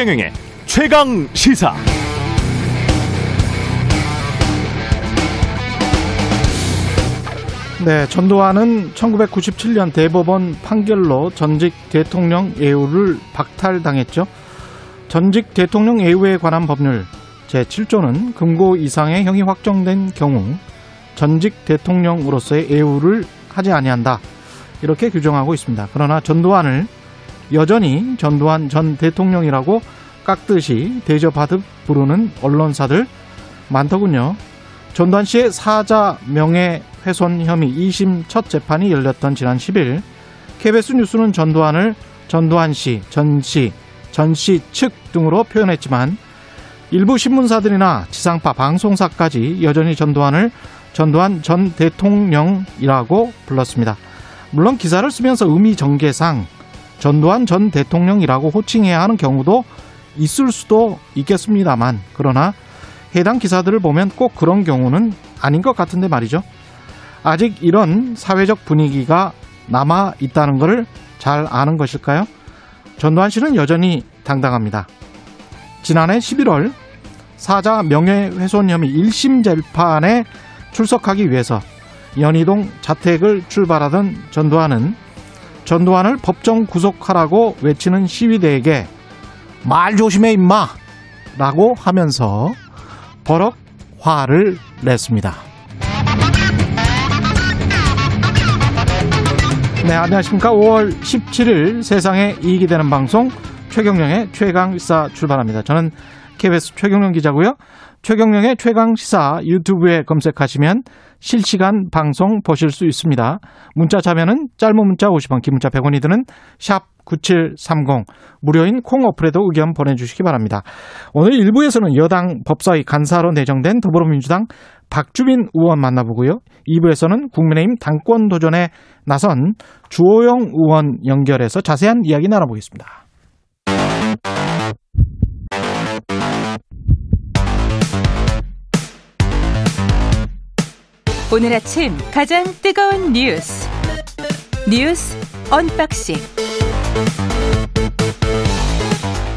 최경영의 최강 시사. 네, 전두환은 1997년 대법원 판결로 전직 대통령 예우를 박탈당했죠. 전직 대통령 예우에 관한 법률 제7조는 금고 이상의 형이 확정된 경우 전직 대통령으로서의 예우를 하지 아니한다. 이렇게 규정하고 있습니다. 그러나 전두환을 여전히 전두환 전 대통령이라고 깍듯이 대접하듯 부르는 언론사들 많더군요. 전두환 씨의 사자 명예훼손 혐의 2심 첫 재판이 열렸던 지난 10일 KBS 뉴스는 전두환을 전두환 씨, 전 씨, 전 씨 측 등으로 표현했지만 일부 신문사들이나 지상파 방송사까지 여전히 전두환을 전두환 전 대통령이라고 불렀습니다. 물론 기사를 쓰면서 의미 전개상 전두환 전 대통령이라고 호칭해야 하는 경우도 있을 수도 있겠습니다만 그러나 해당 기사들을 보면 꼭 그런 경우는 아닌 것 같은데 말이죠. 아직 이런 사회적 분위기가 남아 있다는 것을 잘 아는 것일까요? 전두환 씨는 여전히 당당합니다. 지난해 11월 사자 명예훼손 혐의 1심 재판에 출석하기 위해서 연희동 자택을 출발하던 전두환은 전두환을 법정 구속하라고 외치는 시위대에게 말 조심해 임마 라고 하면서 버럭 화를 냈습니다. 네, 안녕하십니까. 5월 17일 세상에 이익이 되는 방송 최경령의 최강 시사 출발합니다. 저는 KBS 최경령 기자고요. 최경령의 최강 시사 유튜브에 검색하시면 실시간 방송 보실 수 있습니다. 문자 자면은 짧은 문자 50원, 긴 문자 100원이 드는 샵 9730 무료인 콩 어플에도 의견 보내주시기 바랍니다. 오늘 1부에서는 여당 법사위 간사로 내정된 더불어민주당 박주민 의원 만나보고요. 2부에서는 국민의힘 당권 도전에 나선 주호영 의원 연결해서 자세한 이야기 나눠보겠습니다. 오늘 아침 가장 뜨거운 뉴스 뉴스 언박싱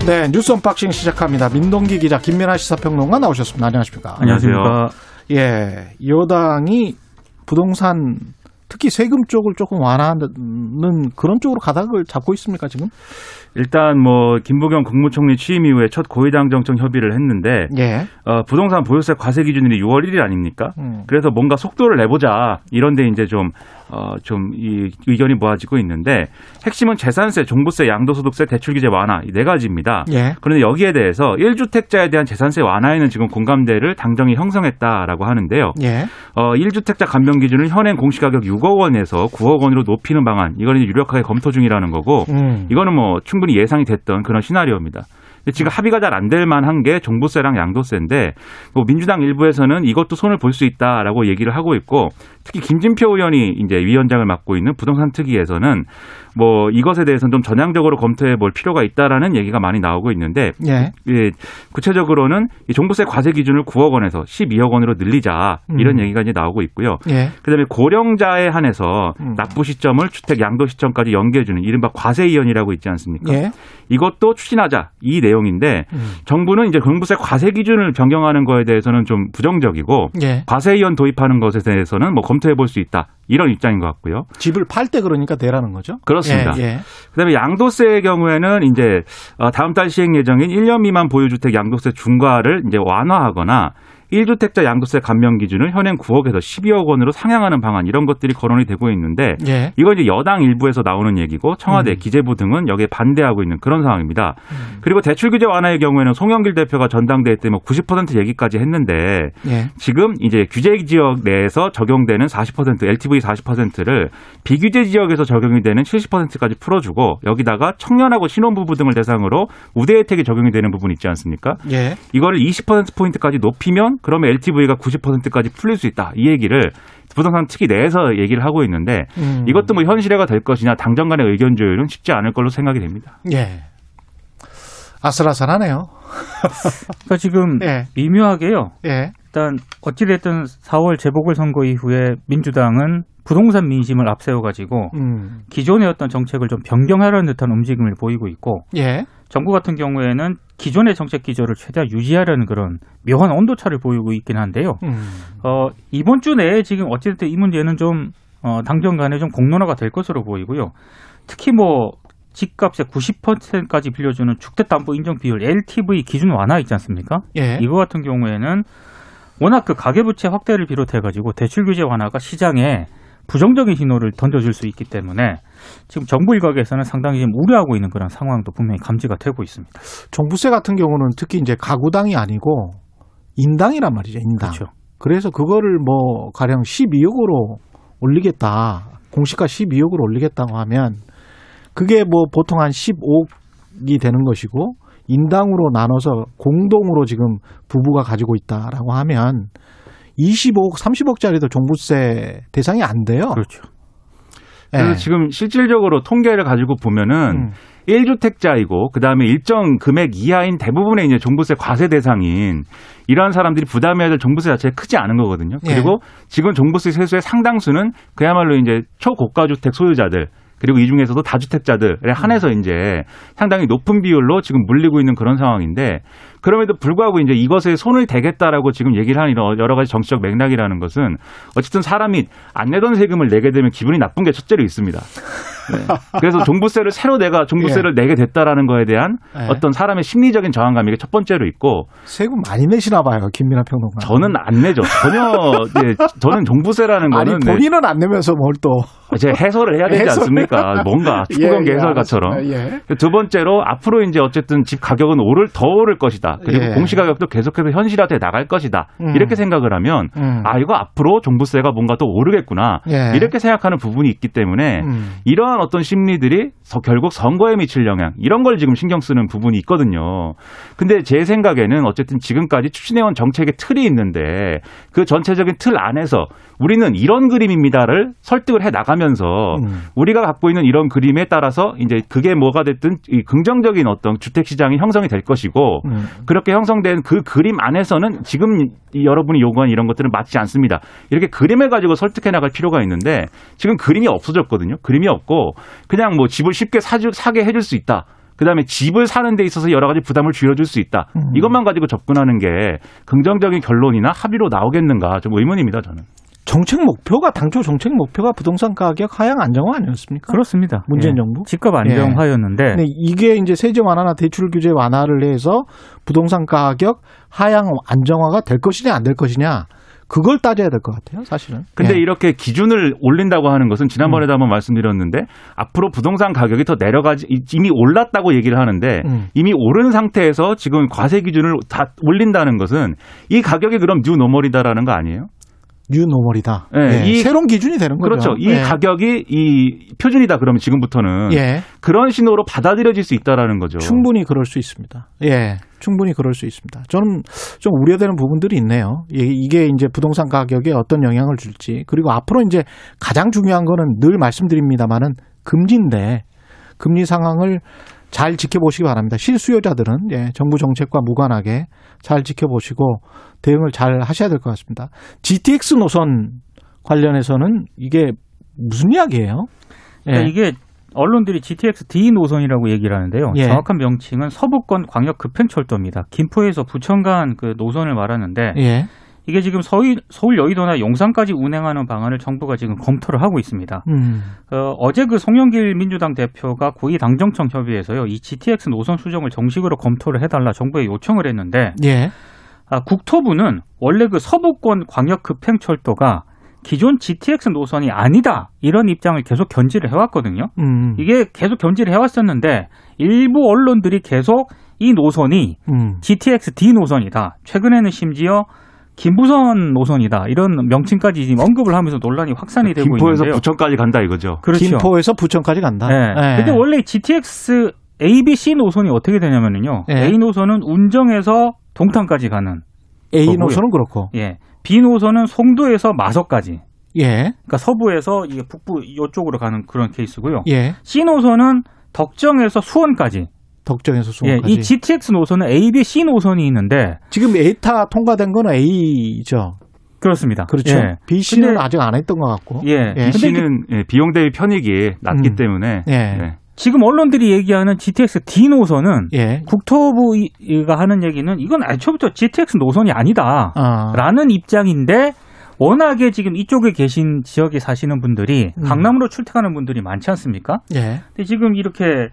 네, 뉴스 언박싱 시작합니다. 민동기 기자, 김민아 시사평론가 나오셨습니다. 안녕하십니까? 안녕하세요. 예, 여당이 부동산 특히 세금 쪽을 조금 완화하는 그런 쪽으로 가닥을 잡고 있습니까 지금? 일단 뭐 김부겸 국무총리 취임 이후에 첫 고위 당정청 협의를 했는데 예. 어, 부동산 보유세 과세 기준일이 6월 1일 아닙니까? 음. 그래서 뭔가 속도를 내보자 이런데 이제 좀 어, 좀 이 의견이 모아지고 있는데 핵심은 재산세, 종부세, 양도소득세, 대출규제 완화 이 네 가지입니다. 예. 그런데 여기에 대해서 1주택자에 대한 재산세 완화에는 지금 공감대를 당정이 형성했다라고 하는데요. 예. 어, 1주택자 감면 기준을 현행 공시가격 6억 원에서 9억 원으로 높이는 방안 이거는 유력하게 검토 중이라는 거고 음. 이거는 뭐 충분히 예상이 됐던 그런 시나리오입니다. 지금 합의가 잘 안 될 만한 게 종부세랑 양도세인데 뭐 민주당 일부에서는 이것도 손을 볼 수 있다라고 얘기를 하고 있고 특히 김진표 의원이 이제 위원장을 맡고 있는 부동산 특위에서는 뭐 이것에 대해서는 좀 전향적으로 검토해 볼 필요가 있다라는 얘기가 많이 나오고 있는데 예. 예, 구체적으로는 이 종부세 과세 기준을 9억 원에서 12억 원으로 늘리자 이런 음. 얘기가 이제 나오고 있고요. 예. 그다음에 고령자에 한해서 음. 납부 시점을 주택 양도 시점까지 연계해 주는 이른바 과세 이연이라고 있지 않습니까? 예. 이것도 추진하자 이 내 용인데 음. 정부는 이제 종부세 과세 기준을 변경하는 거에 대해서는 좀 부정적이고 예. 과세 이연 도입하는 것에 대해서는 뭐 검토해 볼 수 있다 이런 입장인 것 같고요. 집을 팔 때 그러니까 되라는 거죠? 그렇습니다. 예. 예. 그다음에 양도세의 경우에는 이제 어, 다음 달 시행 예정인 1년 미만 보유주택 양도세 중과를 이제 완화하거나 1주택자 양도세 감면 기준을 현행 9억에서 12억 원으로 상향하는 방안 이런 것들이 거론이 되고 있는데 예. 이건 이제 여당 일부에서 나오는 얘기고 청와대 음. 기재부 등은 여기에 반대하고 있는 그런 상황입니다. 음. 그리고 대출 규제 완화의 경우에는 송영길 대표가 전당대회 때 뭐 90% 얘기까지 했는데 예. 지금 이제 규제 지역 내에서 적용되는 40% LTV 40%를 비규제 지역에서 적용이 되는 70%까지 풀어주고 여기다가 청년하고 신혼부부 등을 대상으로 우대 혜택이 적용이 되는 부분 있지 않습니까? 예. 이거를 20% 포인트까지 높이면 그러면 LTV가 90%까지 풀릴 수 있다. 이 얘기를 부동산 특히 내에서 얘기를 하고 있는데 음. 이것도 뭐 현실화가 될 것이냐 당정 간의 의견 조율은 쉽지 않을 걸로 생각이 됩니다. 예. 아슬아슬하네요. 그러니까 지금 예. 미묘하게요. 예. 일단 어찌됐든 4월 재보궐선거 이후에 민주당은 부동산 민심을 앞세워 가지고 음. 기존의 어떤 정책을 좀 변경하려는 듯한 움직임을 보이고 있고 예. 정부 같은 경우에는 기존의 정책 기조를 최대한 유지하려는 그런 묘한 온도차를 보이고 있긴 한데요. 음. 어, 이번 주 내에 지금 어쨌든 이 문제는 좀 어, 당정 간에 좀 공론화가 될 것으로 보이고요. 특히 뭐 집값의 90%까지 빌려주는 주택담보 인정 비율 LTV 기준 완화 있지 않습니까? 예. 이거 같은 경우에는 워낙 그 가계부채 확대를 비롯해 가지고 대출 규제 완화가 시장에 부정적인 신호를 던져줄 수 있기 때문에 지금 정부 일각에서는 상당히 지금 우려하고 있는 그런 상황도 분명히 감지가 되고 있습니다. 종부세 같은 경우는 특히 이제 가구당이 아니고 인당이란 말이죠. 인당. 그렇죠. 그래서 그거를 뭐 가령 12억으로 올리겠다. 공시가 12억으로 올리겠다고 하면 그게 뭐 보통 한 15억이 되는 것이고 인당으로 나눠서 공동으로 지금 부부가 가지고 있다라고 하면 25억, 30억짜리도 종부세 대상이 안 돼요. 그렇죠. 그래서 예. 지금 실질적으로 통계를 가지고 보면은 음. 1주택자이고 그다음에 일정 금액 이하인 대부분의 이제 종부세 과세 대상인 이러한 사람들이 부담해야 될 종부세 자체가 크지 않은 거거든요. 예. 그리고 지금 종부세 세수의 상당수는 그야말로 이제 초고가 주택 소유자들 그리고 이 중에서도 다주택자들에 한해서 이제 상당히 높은 비율로 지금 물리고 있는 그런 상황인데 그럼에도 불구하고 이제 이것에 손을 대겠다라고 지금 얘기를 하는 이런 여러 가지 정치적 맥락이라는 것은 어쨌든 사람이 안 내던 세금을 내게 되면 기분이 나쁜 게 첫째로 있습니다. 네. 그래서 종부세를 새로 내가 종부세를 내게 됐다라는 거에 대한 예. 어떤 사람의 심리적인 저항감이 첫 번째로 있고 세금 많이 내시나 봐요. 김민아 평론가. 저는 안 내죠. 전혀 예, 저는 종부세라는 아니 거는 네, 본인은 안 내면서 뭘 또. 제 해설을 해야 되지 해설. 않습니까? 뭔가 축구 경기 예, 예, 해설가처럼. 예. 두 번째로 앞으로 이제 어쨌든 집 가격은 오를 더 오를 것이다. 그리고 예. 공시 가격도 계속해서 현실화돼 나갈 것이다. 음. 이렇게 생각을 하면 음. 아 이거 앞으로 종부세가 뭔가 또 오르겠구나. 예. 이렇게 생각하는 부분이 있기 때문에 음. 이 러한 어떤 심리들이 서- 결국 선거에 미칠 영향 이런 걸 지금 신경 쓰는 부분이 있거든요. 근데 제 생각에는 어쨌든 지금까지 추진해온 정책의 틀이 있는데 그 전체적인 틀 안에서 우리는 이런 그림입니다를 설득을 해 나가면서 음. 우리가 갖고 있는 이런 그림에 따라서 이제 그게 뭐가 됐든 이 긍정적인 어떤 주택 시장이 형성이 될 것이고 음. 그렇게 형성된 그 그림 안에서는 지금 이 여러분이 요구한 이런 것들은 맞지 않습니다. 이렇게 그림을 가지고 설득해 나갈 필요가 있는데 지금 그림이 없어졌거든요. 그림이 없고 그냥 뭐 집을 쉽게 사주, 사게 해줄 수 있다. 그다음에 집을 사는 데 있어서 여러 가지 부담을 줄여줄 수 있다. 음. 이것만 가지고 접근하는 게 긍정적인 결론이나 합의로 나오겠는가 좀 의문입니다. 저는. 정책 목표가 당초 정책 목표가 부동산 가격 하향 안정화 아니었습니까? 그렇습니다. 문재인 예. 정부? 집값 안정화였는데 근데 이게 이제 세제 완화나 대출 규제 완화를 해서 부동산 가격 하향 안정화가 될 것이냐 안 될 것이냐 그걸 따져야 될 것 같아요, 사실은. 근데 예. 이렇게 기준을 올린다고 하는 것은 음. 지난번에도 한번 말씀드렸는데 앞으로 부동산 가격이 더 내려가지 이미 올랐다고 얘기를 하는데 음. 이미 오른 상태에서 지금 과세 기준을 다 올린다는 것은 이 가격이 그럼 new normal이다라는 거 아니에요? new normal이다. 예, 예, 이- 새로운 기준이 되는 거죠. 그렇죠. 이 예. 가격이 이 표준이다 그러면 지금부터는 예. 그런 신호로 받아들여질 수 있다라는 거죠. 충분히 그럴 수 있습니다. 예, 충분히 그럴 수 있습니다. 저는 좀 우려되는 부분들이 있네요. 이- 이게 이제 부동산 가격에 어떤 영향을 줄지 그리고 앞으로 이제 가장 중요한 거는 늘 말씀드립니다만은 금리인데 금리 상황을 잘 지켜보시기 바랍니다. 실수요자들은 예, 정부 정책과 무관하게 잘 지켜보시고 대응을 잘 하셔야 될 것 같습니다. GTX 노선 관련해서는 이게 무슨 이야기예요? 예. 그러니까 이게 언론들이 GTX D 노선이라고 얘기를 하는데요. 예. 정확한 명칭은 서부권 광역 급행철도입니다. 김포에서 부천 간 그 노선을 말하는데 예. 이게 지금 서울, 서울 여의도나 용산까지 운행하는 방안을 정부가 지금 검토를 하고 있습니다. 음. 어, 어제 그 송영길 민주당 대표가 고위 당정청 협의회에서요, 이 GTX 노선 수정을 정식으로 검토를 해달라 정부에 요청을 했는데, 예. 아, 국토부는 원래 그 서부권 광역 급행철도가 기존 GTX 노선이 아니다 이런 입장을 계속 견지를 해왔거든요. 음. 이게 계속 견지를 해왔었는데 일부 언론들이 계속 이 노선이 음. GTX D 노선이다. 최근에는 심지어 김부선 노선이다. 이런 명칭까지 지금 언급을 하면서 논란이 확산이 되고 김포에서 있는데요. 부천까지 간다 이거죠. 그렇죠. 김포에서 부천까지 간다. 네. 예. 근데 원래 GTX A, B, C 노선이 어떻게 되냐면요. 예. A 노선은 운정에서 동탄까지 가는. A 거고요. 노선은 그렇고. 예. B 노선은 송도에서 마석까지. 예. 그러니까 서부에서 이게 북부 이쪽으로 가는 그런 케이스고요. 예. C 노선은 덕정에서 수원까지. 덕정에서 예, 수원까지. 이 GTX 노선은 A, B, C 노선이 있는데 지금 에이타 통과된 거는 A죠. 그렇습니다. 그렇죠. 예. B 씨는 근데- 아직 안 했던 것 같고. 예. 예. B 씨는 예, 비용 대비 편익이 낮기 음. 때문에 예. 예. 지금 언론들이 얘기하는 GTX D 노선은 예. 국토부가 하는 얘기는 이건 애초부터 GTX 노선이 아니다. 아. 라는 입장인데 워낙에 지금 이쪽에 계신 지역에 사시는 분들이 음. 강남으로 출퇴하는 분들이 많지 않습니까? 예. 근데 지금 이렇게 에,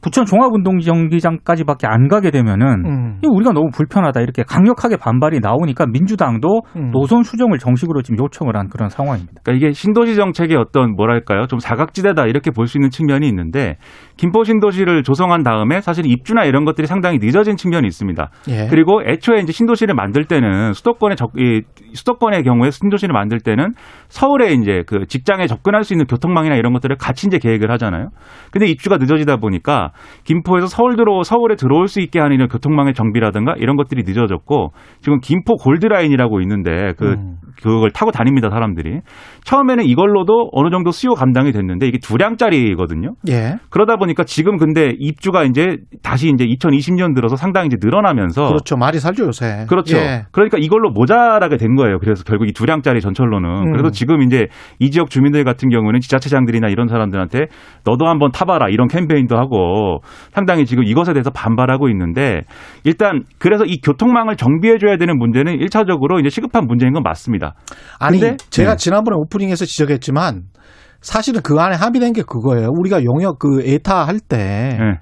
부천 종합운동경기장까지밖에 안 가게 되면은 음. 이거 우리가 너무 불편하다 이렇게 강력하게 반발이 나오니까 민주당도 음. 노선 수정을 정식으로 지금 요청을 한 그런 상황입니다. 그러니까 이게 신도시 정책의 어떤 뭐랄까요 좀 사각지대다 이렇게 볼 수 있는 측면이 있는데 김포 신도시를 조성한 다음에 사실 입주나 이런 것들이 상당히 늦어진 측면이 있습니다. 예. 그리고 애초에 이제 신도시를 만들 때는 수도권의 적, 이, 수도권의 경우에 신도시를 만들 때는 서울에 이제 그 직장에 접근할 수 있는 교통망이나 이런 것들을 같이 이제 계획을 하잖아요. 근데 입주가 늦어지다 보니 까 김포에서 서울 들어 서울에 들어올 수 있게 하는 이런 교통망의 정비라든가 이런 것들이 늦어졌고 지금 김포 골드라인이라고 있는데 그 음. 그걸 타고 다닙니다 사람들이 처음에는 이걸로도 어느 정도 수요 감당이 됐는데 이게 두 량짜리거든요. 예. 그러다 보니까 지금 근데 입주가 이제 다시 이제 2020년 들어서 상당히 이제 늘어나면서 그렇죠. 말이 살죠, 요새. 그렇죠. 예. 그러니까 이걸로 모자라게 된 거예요. 그래서 결국 이 두 량짜리 전철로는. 음. 그래서 지금 이제 이 지역 주민들 같은 경우는 지자체장들이나 이런 사람들한테 너도 한번 타봐라 이런 캠페인도 하고 상당히 지금 이것에 대해서 반발하고 있는데 일단 그래서 이 교통망을 정비해줘야 되는 문제는 1차적으로 이제 시급한 문제인 건 맞습니다. 아니, 제가 네. 지난번에 오 프닝에서 지적했지만 사실은 그 안에 합의된 게 그거예요. 우리가 용역 그 에타 할때 네.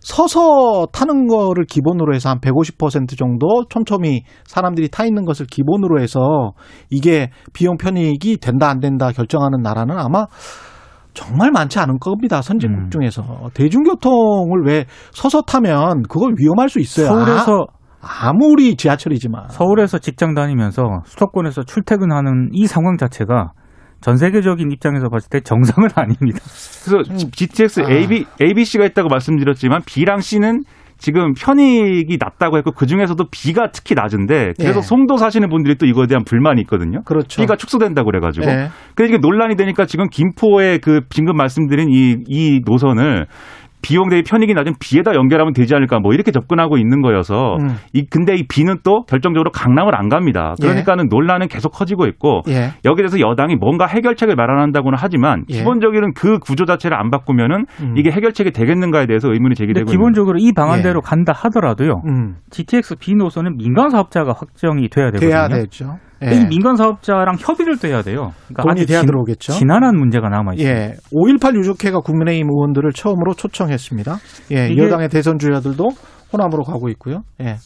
서서 타는 거를 기본으로 해서 한 150% 정도 촘촘히 사람들이 타 있는 것을 기본으로 해서 이게 비용 편익이 된다 안 된다 결정하는 나라는 아마 정말 많지 않은 겁니다. 선진국 음. 중에서 대중교통을 왜 서서 타면 그걸 위험할 수 있어요. 서울에서 아, 아무리 지하철이지만 서울에서 직장 다니면서 수도권에서 출퇴근하는 이 상황 자체가 전 세계적인 입장에서 봤을 때 정상은 아닙니다. 그래서 음. GTX 아. A, B, A, B, C가 있다고 말씀드렸지만 B랑 C는 지금 편익이 낮다고 했고 그 중에서도 B가 특히 낮은데 그래서 예. 송도 사시는 분들이 또 이거에 대한 불만이 있거든요. 그렇죠. B가 축소된다고 그래가지고. 예. 그래서 이게 논란이 되니까 지금 김포의 그 방금 말씀드린 이, 이 노선을 비용 대비 편익이 낮은 B에다 연결하면 되지 않을까 뭐 이렇게 접근하고 있는 거여서 음. 이 근데 이 B는 또 결정적으로 강남을 안 갑니다. 그러니까는 논란은 계속 커지고 있고 예. 여기에 대해서 여당이 뭔가 해결책을 마련한다고는 하지만 예. 기본적으로는 그 구조 자체를 안 바꾸면은 음. 이게 해결책이 되겠는가에 대해서 의문이 제기되고 기본적으로 이 방안대로 예. 간다 하더라도요. 음. GTX B 노선은 민간 사업자가 확정이 돼야 되거든요. 돼야 되죠. 예. 이 민간 사업자랑 협의를 또 해야 돼요. 그러니까 돈이 돼야 진- 들어오겠죠. 지난한 문제가 남아 있습니다. 예. 5.18 유족회가 국민의힘 의원들을 처음으로 초청했습니다. 예. 여당의 대선 주자들도 호남으로 가고 있고요. 예.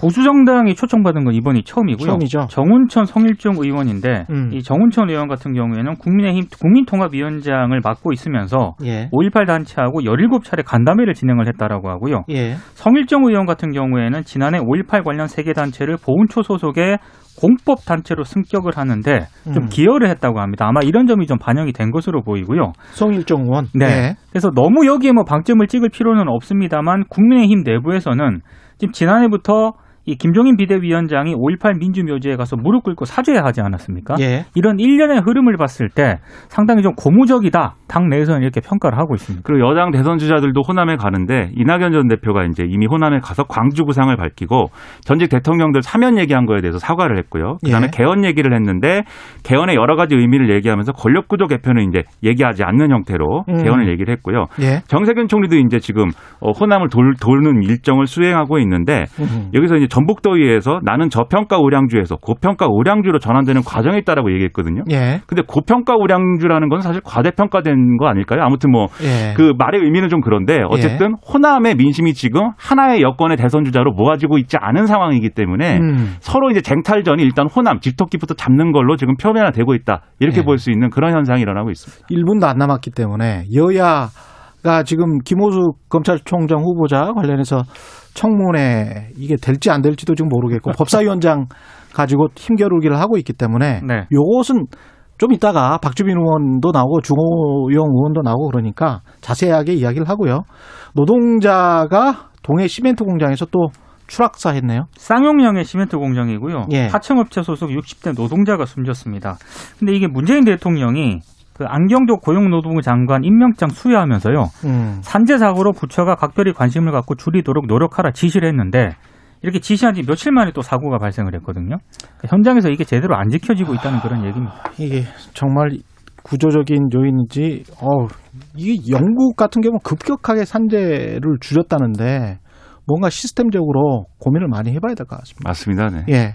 보수 정당이 초청받은 건 이번이 처음이고요. 처음이죠. 정운천 성일종 의원인데 음. 이 정운천 의원 같은 경우에는 국민의힘 국민통합위원장을 맡고 있으면서 예. 5.18 단체하고 17차례 간담회를 진행을 했다라고 하고요. 예. 성일정 의원 같은 경우에는 지난해 5.18 관련 세계 단체를 보훈처 소속의 공법 단체로 승격을 하는데 좀 음. 기여를 했다고 합니다. 아마 이런 점이 좀 반영이 된 것으로 보이고요. 송일종 의원. 네. 예. 그래서 너무 여기에 뭐 방점을 찍을 필요는 없습니다만 국민의힘 내부에서는 지금 지난해부터 이 김종인 비대위원장이 5.18 민주묘지에 가서 무릎 꿇고 사죄해야 하지 않았습니까? 예. 이런 일련의 흐름을 봤을 때 상당히 좀 고무적이다. 당 내에서는 이렇게 평가를 하고 있습니다. 그리고 여당 대선 주자들도 호남에 가는데 이낙연 전 대표가 이제 이미 호남에 가서 광주 구상을 밝히고 전직 대통령들 사면 얘기한 거에 대해서 사과를 했고요. 그다음에 예. 개헌 얘기를 했는데 개헌의 여러 가지 의미를 얘기하면서 권력 구조 개편은 이제 얘기하지 않는 형태로 음. 개헌을 얘기를 했고요. 예. 정세균 총리도 이제 지금 어, 호남을 돌, 도는 일정을 수행하고 있는데 음. 여기서 이제 전북도의회에서 나는 저평가 우량주에서 고평가 우량주로 전환되는 과정에 있다라고 얘기했거든요. 예. 근데 고평가 우량주라는 건 사실 과대평가된 거 아닐까요? 아무튼 뭐 예. 그 말의 의미는 좀 그런데 어쨌든 호남의 민심이 지금 하나의 여권의 대선 주자로 모아지고 있지 않은 상황이기 때문에 음. 서로 이제 쟁탈전이 일단 호남 집토끼부터 잡는 걸로 지금 표면화되고 있다 이렇게 예. 볼수 있는 그런 현상이 일어나고 있습니다. 1분도 안 남았기 때문에 여야 가 지금 김호수 검찰총장 후보자 관련해서 청문회 이게 될지 안 될지도 지금 모르겠고 법사위원장 가지고 힘겨루기를 하고 있기 때문에 네. 요것은 좀 이따가 박주민 의원도 나오고 주호영 의원도 나오고 그러니까 자세하게 이야기를 하고요. 노동자가 동해 시멘트 공장에서 또 추락사했네요. 쌍용량의 시멘트 공장이고요. 예. 하청업체 소속 60대 노동자가 숨졌습니다. 근데 이게 문재인 대통령이 그 안경도 고용노동부 장관 임명장 수여하면서요. 음. 산재 사고로 부처가 각별히 관심을 갖고 줄이도록 노력하라 지시를 했는데 이렇게 지시한 지 며칠 만에 또 사고가 발생을 했거든요. 그러니까 현장에서 이게 제대로 안 지켜지고 있다는 그런 얘기입니다. 이게 정말 구조적인 요인인지 어 이게 영국 같은 경우 급격하게 산재를 줄였다는데 뭔가 시스템적으로 고민을 많이 해봐야 될 것 같습니다. 맞습니다. 네. 예.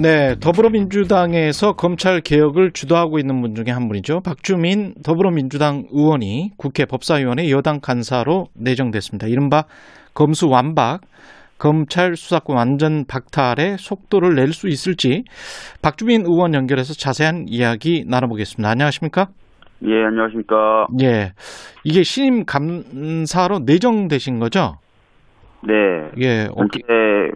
네, 더불어민주당에서 검찰 개혁을 주도하고 있는 분 중에 한 분이죠. 박주민 더불어민주당 의원이 국회 법사위원회 여당 간사로 내정됐습니다. 이른바 검수 완박, 검찰 수사권 완전 박탈에 속도를 낼 수 있을지 박주민 의원 연결해서 자세한 이야기 나눠보겠습니다. 안녕하십니까? 예, 안녕하십니까. 예, 이게 신임 감사로 내정되신 거죠? 네. 예, 전체 어떻게,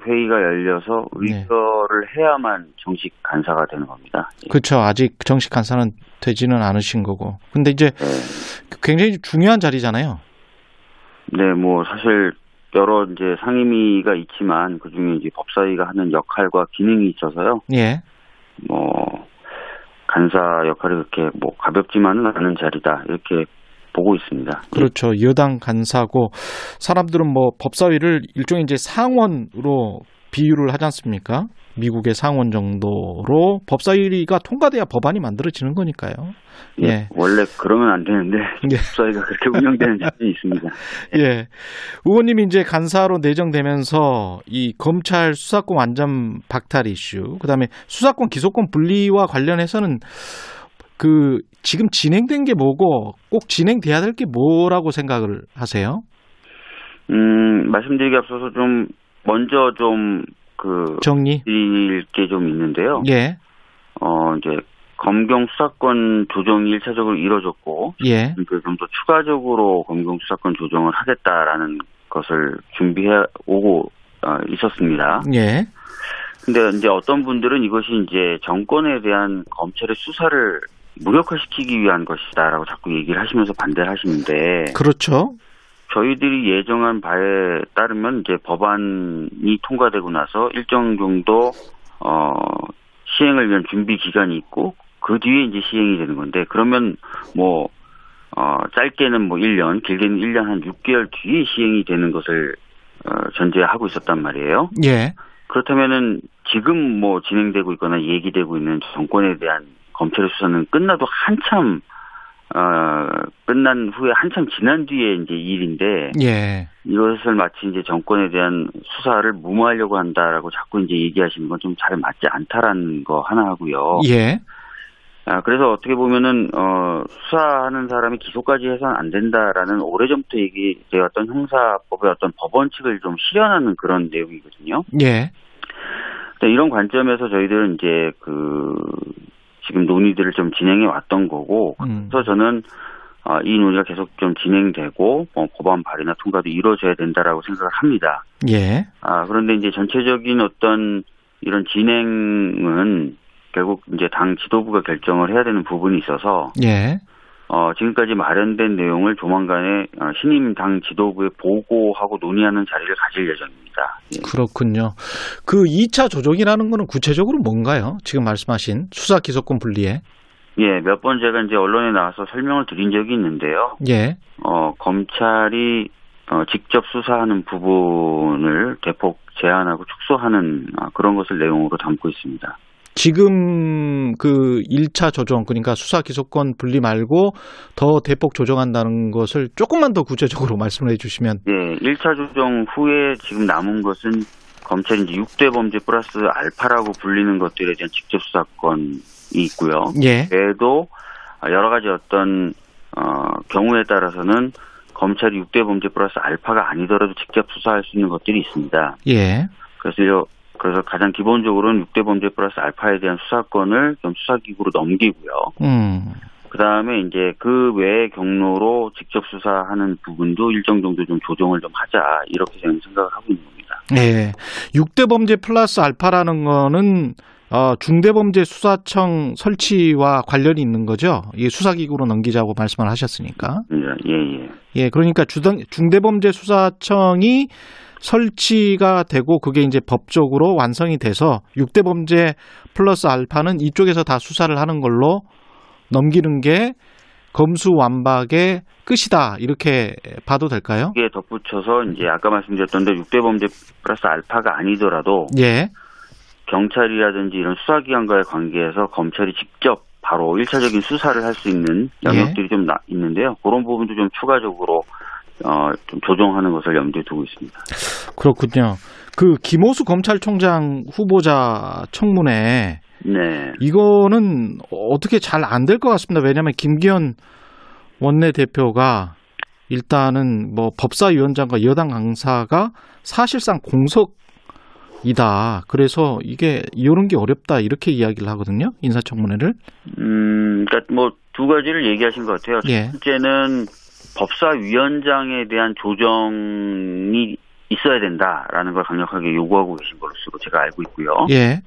회의가 열려서 네. 의결을 해야만 정식 간사가 되는 겁니다. 예. 그렇죠. 아직 정식 간사는 되지는 않으신 거고. 근데 이제 네. 굉장히 중요한 자리잖아요. 네, 뭐 사실 여러 이제 상임위가 있지만 그 중에 이제 법사위가 하는 역할과 기능이 있어서요. 예. 뭐 간사 역할이 그렇게 뭐 가볍지만은 않은 자리다 이렇게 보고 있습니다. 예. 그렇죠. 여당 간사고 사람들은 뭐 법사위를 일종의 이제 상원으로 비유를 하지 않습니까? 미국의 상원 정도로 법사위가 통과돼야 법안이 만들어지는 거니까요. 예. 예. 원래 그러면 안 되는데 예. 법사위가 그렇게 운영되는 자리이 있습니다. 예. 의원님이 이제 간사로 내정되면서 이 검찰 수사권 완전 박탈 이슈, 그 다음에 수사권 기소권 분리와 관련해서는 그 지금 진행된 게 뭐고 꼭 진행돼야 될 게 뭐라고 생각을 하세요? 음, 말씀드리기 앞서서 좀 먼저 좀 그 정리? 드릴 게좀 있는데요. 예. 어, 이제, 검경 수사권 조정이 일차적으로 이뤄졌고, 예. 이제 좀더 추가적으로 검경 수사권 조정을 하겠다라는 것을 준비해 오고 어, 있었습니다. 예. 근데 이제 어떤 분들은 이것이 이제 정권에 대한 검찰의 수사를 무력화시키기 위한 것이다라고 자꾸 얘기를 하시면서 반대를 하시는데, 그렇죠. 저희들이 예정한 바에 따르면 이제 법안이 통과되고 나서 일정 정도 어 시행을 위한 준비 기간이 있고 그 뒤에 이제 시행이 되는 건데 그러면 뭐 어, 짧게는 뭐 1년, 길게는 1년 한 6개월 뒤에 시행이 되는 것을 어, 전제하고 있었단 말이에요. 예. 그렇다면은 지금 뭐 진행되고 있거나 얘기되고 있는 정권에 대한 검찰의 수사는 끝나도 한참 어, 끝난 후에 한참 지난 뒤에 이제 일인데 예. 이것을 마치 이제 정권에 대한 수사를 무마하려고 한다라고 자꾸 이제 얘기하시는 건 좀 잘 맞지 않다라는 거 하나 하고요. 예. 아, 그래서 어떻게 보면은 어, 수사하는 사람이 기소까지 해서는 안 된다라는 오래전부터 얘기되었던 형사법의 어떤 법원칙을 좀 실현하는 그런 내용이거든요. 예. 네, 이런 관점에서 저희들은 이제 그 지금 논의들을 좀 진행해 왔던 거고 음. 그래서 저는 어, 이 논의가 계속 좀 진행되고 뭐 법안 발의나 통과도 이루어져야 된다라고 생각을 합니다. 예. 아 그런데 이제 전체적인 어떤 이런 진행은 결국 이제 당 지도부가 결정을 해야 되는 부분이 있어서 예. 어, 지금까지 마련된 내용을 조만간에 어, 신임 당 지도부에 보고하고 논의하는 자리를 가질 예정입니다. 예. 그렇군요. 그 2차 조정이라는 거는 구체적으로 뭔가요? 지금 말씀하신 수사 기소권 분리에. 예, 몇 번 제가 이제 언론에 나와서 설명을 드린 적이 있는데요. 예. 어, 검찰이 어, 직접 수사하는 부분을 대폭 제한하고 축소하는 아, 그런 것을 내용으로 담고 있습니다. 지금 그 1차 조정 그러니까 수사 기소권 분리 말고 더 대폭 조정한다는 것을 조금만 더 구체적으로 말씀을 해 주시면 예, 1차 조정 후에 지금 남은 것은 검찰이 이제 6대 범죄 플러스 알파라고 불리는 것들에 대한 직접 수사권이 있고요. 예. 외에도 여러 가지 어떤 어, 경우에 따라서는 검찰이 6대 범죄 플러스 알파가 아니더라도 직접 수사할 수 있는 것들이 있습니다. 예. 그래서 요- 그래서 가장 기본적으로는 6대 범죄 플러스 알파에 대한 수사권을 좀 수사기구로 넘기고요. 음. 그 다음에 이제 그 외의 경로로 직접 수사하는 부분도 일정 정도 좀 조정을 좀 하자 이렇게 저는 생각을 하고 있는 겁니다. 예. 6대 범죄 플러스 알파라는 거는 어, 중대범죄수사청 설치와 관련이 있는 거죠. 이 수사기구로 넘기자고 말씀을 하셨으니까. 예, 예. 예, 그러니까 주당, 중대범죄수사청이 설치가 되고 그게 이제 법적으로 완성이 돼서 6대 범죄 플러스 알파는 이쪽에서 다 수사를 하는 걸로 넘기는 게 검수완박의 끝이다 이렇게 봐도 될까요? 이게 덧붙여서 이제 아까 말씀드렸던 데 6대 범죄 플러스 알파가 아니더라도 예, 경찰이라든지 이런 수사기관과의 관계에서 검찰이 직접 바로 1차적인 수사를 할 수 있는 영역들이 좀 나- 있는데요. 그런 부분도 좀 추가적으로 어, 좀 조정하는 것을 염두에 두고 있습니다. 그렇군요. 그 김호수 검찰총장 후보자 청문회 네. 이거는 어떻게 잘 안 될 것 같습니다. 왜냐하면 김기현 원내대표가 일단은 뭐 법사위원장과 여당 강사가 사실상 공석이다. 그래서 이게 이런 게 어렵다 이렇게 이야기를 하거든요. 인사청문회를. 음, 그러니까 뭐 두 가지를 얘기하신 것 같아요. 예. 첫 번째는 법사위원장에 대한 조정이 있어야 된다라는 걸 강력하게 요구하고 계신 것으로 제가 알고 있고요. 예.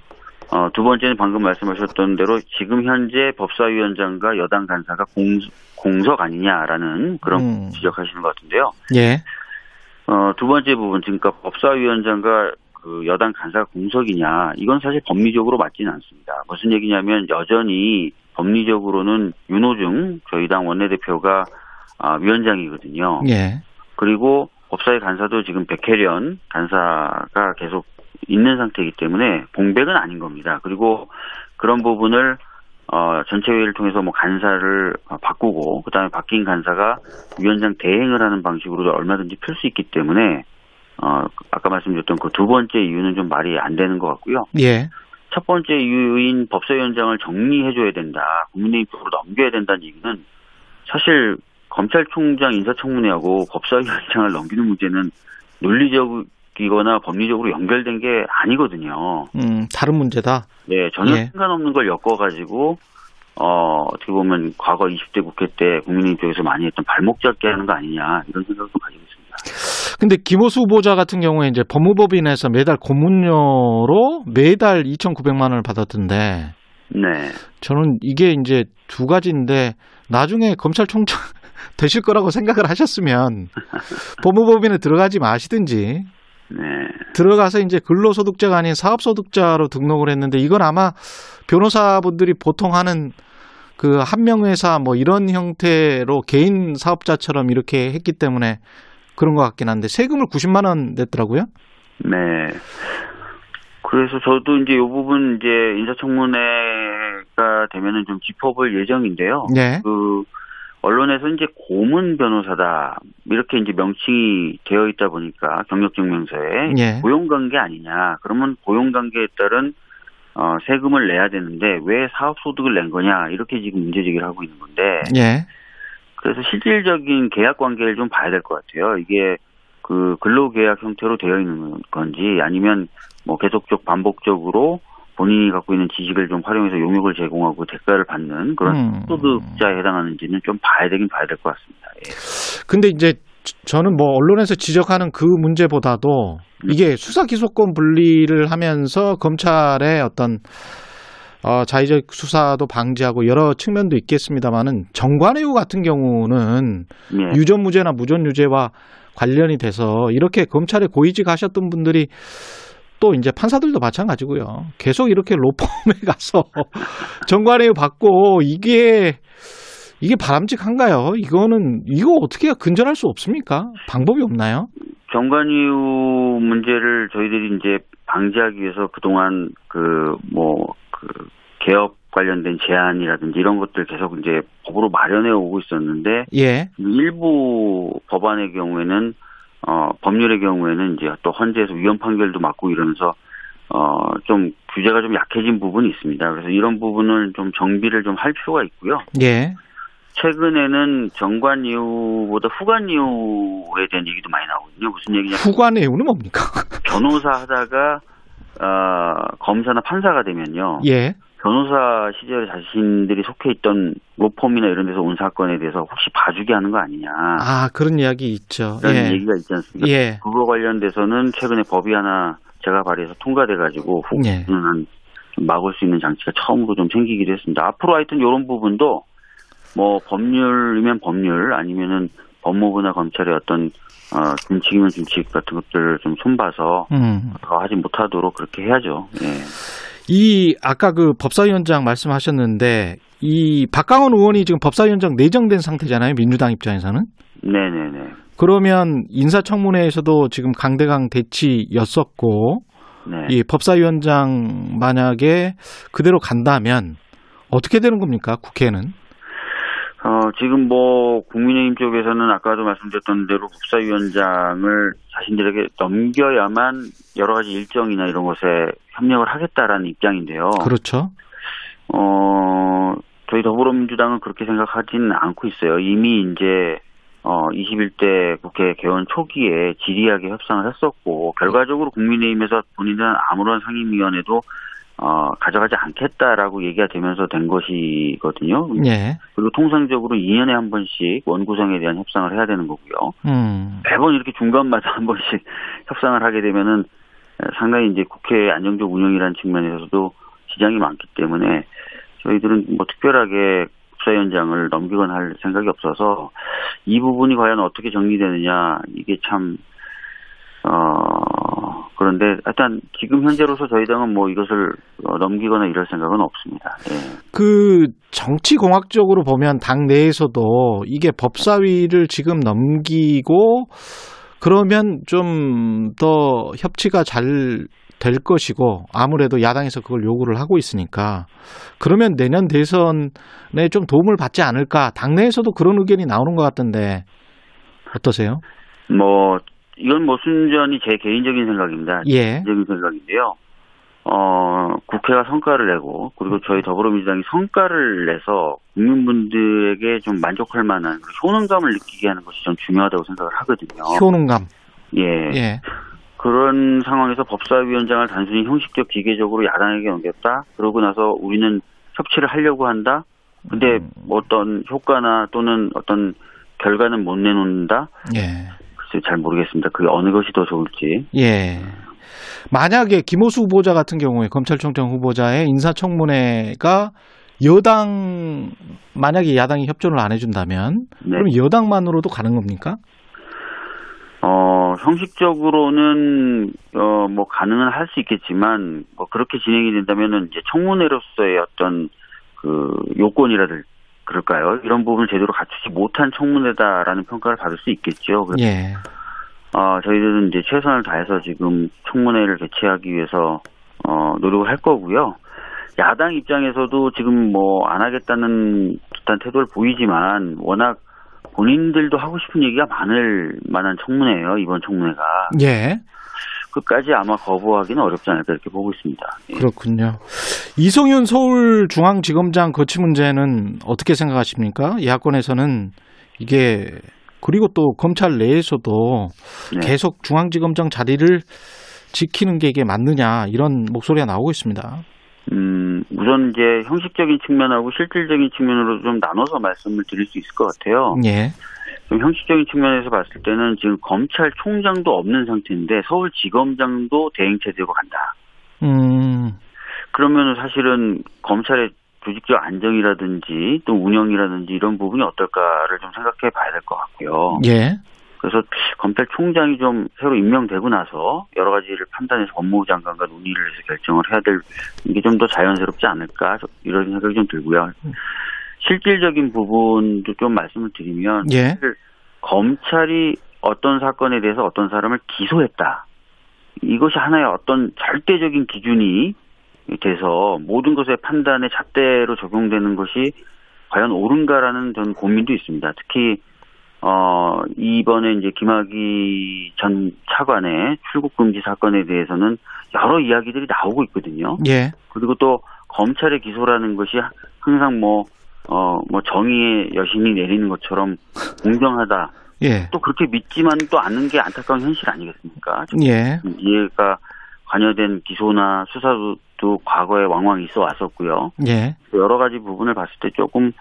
어, 두 번째는 방금 말씀하셨던 대로 지금 현재 법사위원장과 여당 간사가 공, 공석 아니냐라는 그런 음. 지적하시는 것 같은데요. 예. 어, 두 번째 부분, 그러니까 법사위원장과 그 여당 간사가 공석이냐, 이건 사실 법리적으로 맞지는 않습니다. 무슨 얘기냐면 여전히 법리적으로는 윤호중 저희 당 원내대표가 아, 위원장이거든요. 예. 그리고 법사위 간사도 지금 백혜련 간사가 계속 있는 상태이기 때문에 공백은 아닌 겁니다. 그리고 그런 부분을 어, 전체 회의를 통해서 뭐 간사를 어, 바꾸고 그다음에 바뀐 간사가 위원장 대행을 하는 방식으로도 얼마든지 풀 수 있기 때문에 어, 아까 말씀드렸던 그 두 번째 이유는 좀 말이 안 되는 것 같고요. 예. 첫 번째 이유인 법사위원장을 정리해줘야 된다. 국민의힘 쪽으로 넘겨야 된다는 얘기는 사실 검찰총장 인사청문회하고 법사위원장을 넘기는 문제는 논리적이거나 법리적으로 연결된 게 아니거든요. 음, 다른 문제다. 네, 전혀 예. 상관없는 걸 엮어가지고 어, 어떻게 보면 과거 20대 국회 때 국민의힘 쪽에서 많이 했던 발목 잡기 하는 거 아니냐 이런 생각도 가지고 있습니다. 근데 김호수 후보자 같은 경우에 이제 법무법인에서 매달 고문료로 매달 2,900만 원을 받았던데 네, 저는 이게 이제 두 가지인데 나중에 검찰총장 되실 거라고 생각을 하셨으면 법무법인에 들어가지 마시든지 네, 들어가서 이제 근로소득자가 아닌 사업소득자로 등록을 했는데 이건 아마 변호사분들이 보통 하는 그 한명회사 뭐 이런 형태로 개인 사업자처럼 이렇게 했기 때문에 그런 것 같긴 한데 세금을 90만 원 냈더라고요. 네. 그래서 저도 이제 이 부분 이제 인사청문회가 되면은 좀 짚어볼 예정인데요. 네. 그 언론에서 이제 고문 변호사다 이렇게 이제 명칭이 되어 있다 보니까 경력증명서에 예. 고용관계 아니냐. 그러면 고용관계에 따른 어, 세금을 내야 되는데 왜 사업소득을 낸 거냐 이렇게 지금 문제제기를 하고 있는 건데 예. 그래서 실질적인 계약 관계를 좀 봐야 될 것 같아요. 이게 그 근로계약 형태로 되어 있는 건지 아니면 뭐 계속적 반복적으로 본인이 갖고 있는 지식을 좀 활용해서 용역을 제공하고 대가를 받는 그런 음. 소득자에 해당하는지는 좀 봐야 되긴 봐야 될 것 같습니다. 예. 근데 이제 저는 뭐 언론에서 지적하는 그 문제보다도 이게 수사 기소권 분리를 하면서 검찰의 어떤 어, 자의적 수사도 방지하고 여러 측면도 있겠습니다만은 정관예우 같은 경우는 예. 유전무죄나 무전유죄와 관련이 돼서 이렇게 검찰에 고위직 하셨던 분들이 또 이제 판사들도 마찬가지고요. 계속 이렇게 로펌에 가서 정관예우 받고 이게 이게 바람직한가요? 이거는 이거 어떻게 근절할 수 없습니까? 방법이 없나요? 정관이후 문제를 저희들이 이제 방지하기 위해서 그동안 그 뭐 그 개업 관련된 제안이라든지 이런 것들 계속 이제 법으로 마련해 오고 있었는데 예. 일부 법안의 경우에는 어 법률의 경우에는 이제 또 헌재에서 위헌 판결도 맞고 이러면서 어 좀 규제가 좀 약해진 부분이 있습니다. 그래서 이런 부분을 좀 정비를 좀 할 필요가 있고요. 예. 최근에는 정관 이후보다 후관 이후에 대한 얘기도 많이 나오거든요. 무슨 얘기냐면 후관예우는 뭡니까? 변호사 하다가 어, 검사나 판사가 되면요. 예. 변호사 시절에 자신들이 속해 있던 로펌이나 이런 데서 온 사건에 대해서 혹시 봐주게 하는 거 아니냐. 아, 그런 이야기 있죠. 라는 예. 얘기가 있지 않습니까? 예. 그거 관련돼서는 최근에 법이 하나 제가 발의해서 통과돼가지고 예. 좀 막을 수 있는 장치가 처음으로 좀 생기기도 했습니다. 앞으로 하여튼 이런 부분도 뭐 법률이면 법률 아니면은 법무부나 검찰의 어떤 어, 준칙이면 준칙 같은 것들을 좀 손봐서 음. 더 하지 못하도록 그렇게 해야죠. 예. 이 아까 그 법사위원장 말씀하셨는데 이 박강원 의원이 지금 법사위원장 내정된 상태잖아요. 민주당 입장에서는. 네네네. 그러면 인사청문회에서도 지금 강대강 대치였었고 네. 이 법사위원장 만약에 그대로 간다면 어떻게 되는 겁니까? 국회는? 어, 지금 뭐, 국민의힘 쪽에서는 아까도 말씀드렸던 대로 국사위원장을 자신들에게 넘겨야만 여러 가지 일정이나 이런 것에 협력을 하겠다라는 입장인데요. 그렇죠. 어, 저희 더불어민주당은 그렇게 생각하지는 않고 있어요. 이미 이제, 어, 21대 국회 개원 초기에 지리하게 협상을 했었고, 결과적으로 국민의힘에서 본인들은 아무런 상임위원회도 어, 가져가지 않겠다라고 얘기가 되면서 된 것이거든요. 예. 그리고 통상적으로 2년에 한 번씩 원구성에 대한 협상을 해야 되는 거고요. 음. 매번 이렇게 중간마다 한 번씩 협상을 하게 되면은 상당히 이제 국회 안정적 운영이라는 측면에서도 지장이 많기 때문에 저희들은 뭐 특별하게 국사위원장을 넘기거나 할 생각이 없어서 이 부분이 과연 어떻게 정리되느냐 이게 참 어, 그런데 일단 지금 현재로서 저희 당은 뭐 이것을 어, 넘기거나 이럴 생각은 없습니다. 예. 그 정치 공학적으로 보면 당 내에서도 이게 법사위를 지금 넘기고 그러면 좀 더 협치가 잘 될 것이고 아무래도 야당에서 그걸 요구를 하고 있으니까 그러면 내년 대선에 좀 도움을 받지 않을까 당내에서도 그런 의견이 나오는 것 같던데 어떠세요? 뭐 이건 뭐 순전히 제 개인적인 생각입니다. 예. 개인적인 생각인데요. 어, 국회가 성과를 내고 그리고 저희 더불어민주당이 성과를 내서 국민분들에게 좀 만족할 만한 효능감을 느끼게 하는 것이 좀 중요하다고 생각을 하거든요. 효능감. 예. 예. 그런 상황에서 법사위원장을 단순히 형식적 기계적으로 야당에게 넘겼다. 그러고 나서 우리는 협치를 하려고 한다. 근데 뭐 어떤 효과나 또는 어떤 결과는 못 내놓는다. 예. 글쎄 잘 모르겠습니다. 그게 어느 것이 더 좋을지. 예. 만약에 김호수 후보자 같은 경우에 검찰총장 후보자의 인사청문회가 여당 만약에 야당이 협조를 안 해준다면 네. 그럼 여당만으로도 가는 겁니까? 어, 형식적으로는, 어, 뭐, 가능은 할 수 있겠지만, 뭐, 그렇게 진행이 된다면은, 이제 청문회로서의 어떤, 그, 요건이라들, 그럴까요? 이런 부분을 제대로 갖추지 못한 청문회다라는 평가를 받을 수 있겠죠. 그래서, 예. 어, 저희들은 이제 최선을 다해서 지금 청문회를 개최하기 위해서, 어, 노력을 할 거고요. 야당 입장에서도 지금 뭐, 안 하겠다는 듯한 태도를 보이지만, 워낙 본인들도 하고 싶은 얘기가 많을 만한 청문회예요 이번 청문회가 예. 끝까지 아마 거부하기는 어렵지 않을까 이렇게 보고 있습니다. 예. 그렇군요. 이성윤 서울중앙지검장 거치 문제는 어떻게 생각하십니까? 야권에서는 이게 그리고 또 검찰 내에서도 네. 계속 중앙지검장 자리를 지키는 게 이게 맞느냐 이런 목소리가 나오고 있습니다. 음, 우선 이제 형식적인 측면하고 실질적인 측면으로 좀 나눠서 말씀을 드릴 수 있을 것 같아요. 예. 좀 형식적인 측면에서 봤을 때는 지금 검찰총장도 없는 상태인데 서울지검장도 대행체제로 간다. 음, 그러면 사실은 검찰의 조직적 안정이라든지 또 운영이라든지 이런 부분이 어떨까를 좀 생각해 봐야 될 것 같고요. 예. 그래서 검찰총장이 좀 새로 임명되고 나서 여러 가지를 판단해서 법무부 장관과 논의를 해서 결정을 해야 될 이게 좀 더 자연스럽지 않을까 이런 생각이 좀 들고요. 실질적인 부분도 좀 말씀을 드리면 예. 검찰이 어떤 사건에 대해서 어떤 사람을 기소했다. 이것이 하나의 어떤 절대적인 기준이 돼서 모든 것의 판단에 잣대로 적용되는 것이 과연 옳은가라는 전 고민도 있습니다. 특히 어 이번에 이제 김학의 전 차관의 출국 금지 사건에 대해서는 여러 이야기들이 나오고 있거든요. 예. 그리고 또 검찰의 기소라는 것이 항상 뭐 어, 뭐 정의의 여신이 내리는 것처럼 공정하다. 예. 또 그렇게 믿지만 또 않는 게 안타까운 현실 아니겠습니까? 좀 예. 이해가 관여된 기소나 수사도 과거에 왕왕 있어 왔었고요. 예. 또 여러 가지 부분을 봤을 때 조금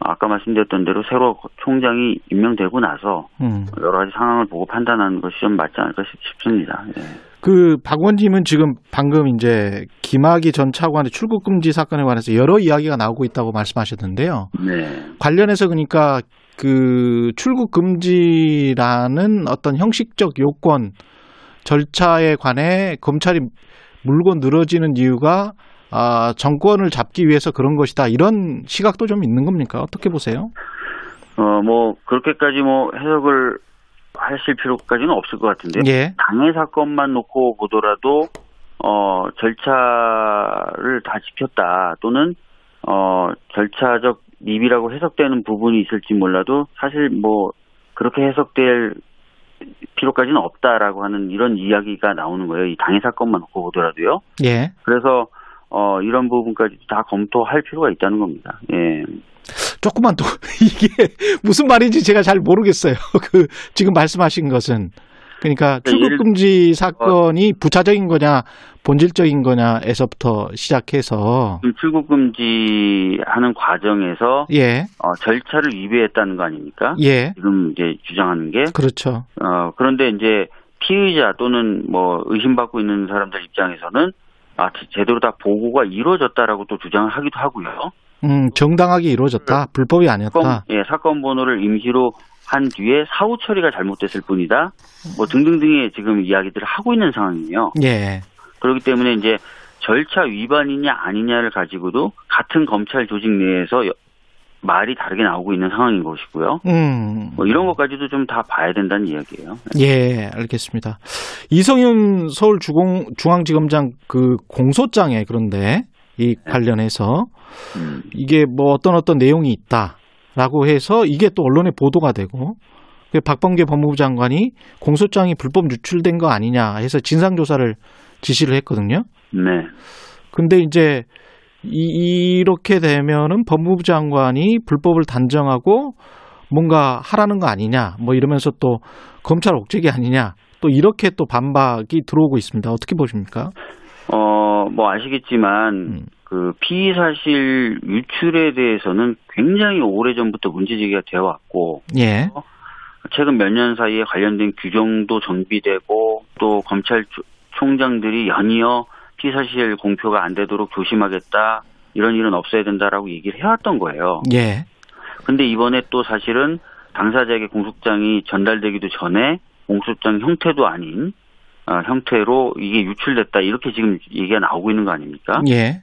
아까 말씀드렸던 대로 새로 총장이 임명되고 나서 음. 여러 가지 상황을 보고 판단하는 것이 좀 맞지 않을까 싶- 싶습니다. 예. 그 박원님은 지금 방금 이제 김학의 전 차관의 출국 금지 사건에 관해서 여러 이야기가 나오고 있다고 말씀하셨는데요. 네. 관련해서 그러니까 그 출국 금지라는 어떤 형식적 요건 절차에 관해 검찰이 물고 늘어지는 이유가 아, 정권을 잡기 위해서 그런 것이다. 이런 시각도 좀 있는 겁니까? 어떻게 보세요? 어, 뭐, 그렇게까지 뭐 해석을 하실 필요까지는 없을 것 같은데. 예. 당해 사건만 놓고 보더라도, 어, 절차를 다 지켰다. 또는, 어, 절차적 미비라고 해석되는 부분이 있을지 몰라도, 사실 뭐, 그렇게 해석될 필요까지는 없다라고 하는 이런 이야기가 나오는 거예요. 이 당해 사건만 놓고 보더라도요. 예. 그래서, 어, 이런 부분까지 다 검토할 필요가 있다는 겁니다. 예. 조금만 더 이게 무슨 말인지 제가 잘 모르겠어요. 그 지금 말씀하신 것은 그러니까 네, 출국 예를- 금지 사건이 부차적인 거냐 본질적인 거냐에서부터 시작해서 지금 출국 금지 하는 과정에서 예. 어, 절차를 위배했다는 거 아닙니까? 예. 지금 이제 주장하는 게 그렇죠. 어, 그런데 이제 피의자 또는 뭐 의심받고 있는 사람들 입장에서는 아 제- 제대로 다 보고가 이루어졌다라고 또 주장을 하기도 하고요. 음, 정당하게 이루어졌다. 불법이 아니었다. 사건, 예, 사건 번호를 임시로 한 뒤에 사후 처리가 잘못됐을 뿐이다. 뭐 등등등의 지금 이야기들을 하고 있는 상황이에요. 예. 그렇기 때문에 이제 절차 위반이냐 아니냐를 가지고도 같은 검찰 조직 내에서 여- 말이 다르게 나오고 있는 상황인 것이고요. 음. 뭐 이런 것까지도 좀 다 봐야 된다는 이야기예요. 예, 알겠습니다. 이성윤 서울중앙지검장 그 공소장에 그런데 이 관련해서 음, 이게 뭐 어떤 어떤 내용이 있다라고 해서 이게 또 언론에 보도가 되고 그 박범계 법무부 장관이 공소장이 불법 유출된 거 아니냐 해서 진상 조사를 지시를 했거든요. 네. 근데 이제 이, 이렇게 되면은 법무부 장관이 불법을 단정하고 뭔가 하라는 거 아니냐 뭐 이러면서 또 검찰 옥죄기 아니냐 또 이렇게 또 반박이 들어오고 있습니다. 어떻게 보십니까? 어, 뭐 아시겠지만 음. 그 피의 사실 유출에 대해서는 굉장히 오래전부터 문제 제기가 되어 왔고 예. 최근 몇 년 사이에 관련된 규정도 정비되고 또 검찰 조- 총장들이 연이어 피의 사실 공표가 안 되도록 조심하겠다 이런 일은 없어야 된다라고 얘기를 해왔던 거예요. 예. 근데 이번에 또 사실은 당사자에게 공소장이 전달되기도 전에 공소장 형태도 아닌 어, 형태로 이게 유출됐다 이렇게 지금 얘기가 나오고 있는 거 아닙니까? 예.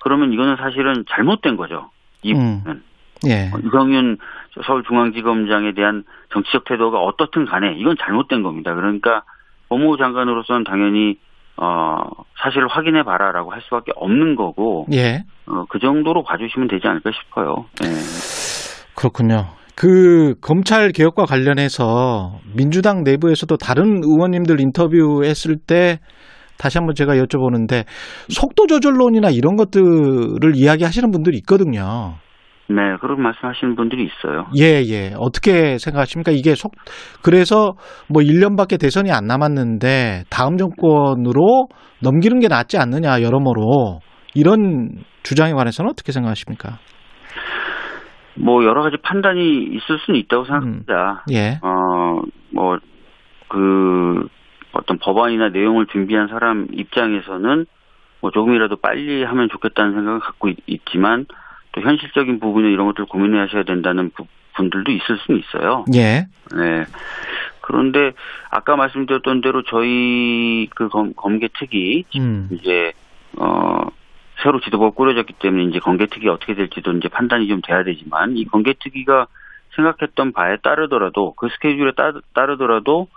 그러면 이거는 사실은 잘못된 거죠. 이 음. 부분은 예. 이성윤 서울중앙지검장에 대한 정치적 태도가 어떻든 간에 이건 잘못된 겁니다. 그러니까 법무부 장관으로서는 당연히 어, 사실을 확인해 봐라라고 할 수밖에 없는 거고 예. 어, 그 정도로 봐주시면 되지 않을까 싶어요. 예. 그렇군요. 그 검찰 개혁과 관련해서 민주당 내부에서도 다른 의원님들 인터뷰했을 때 다시 한번 제가 여쭤보는데 속도 조절론이나 이런 것들을 이야기하시는 분들이 있거든요. 네, 그런 말씀하시는 분들이 있어요. 예, 예. 어떻게 생각하십니까? 이게 속 그래서 뭐 1년밖에 대선이 안 남았는데 다음 정권으로 넘기는 게 낫지 않느냐 여러모로 이런 주장에 관해서는 어떻게 생각하십니까? 뭐 여러 가지 판단이 있을 수는 있다고 생각합니다. 예. 어, 뭐, 그, 어떤 법안이나 내용을 준비한 사람 입장에서는 뭐 조금이라도 빨리 하면 좋겠다는 생각을 갖고 있, 지만 또 현실적인 부분에 이런 것들 고민해 하셔야 된다는 부, 분들도 있을 수는 있어요. 예. 네. 그런데 아까 말씀드렸던 대로 저희 그 검, 검계특위 음. 이제 어 새로 지도부가 꾸려졌기 때문에 이제 검계특위 어떻게 될지도 이제 판단이 좀 돼야 되지만 이 검계 특위가 생각했던 바에 따르더라도 그 스케줄에 따, 따르더라도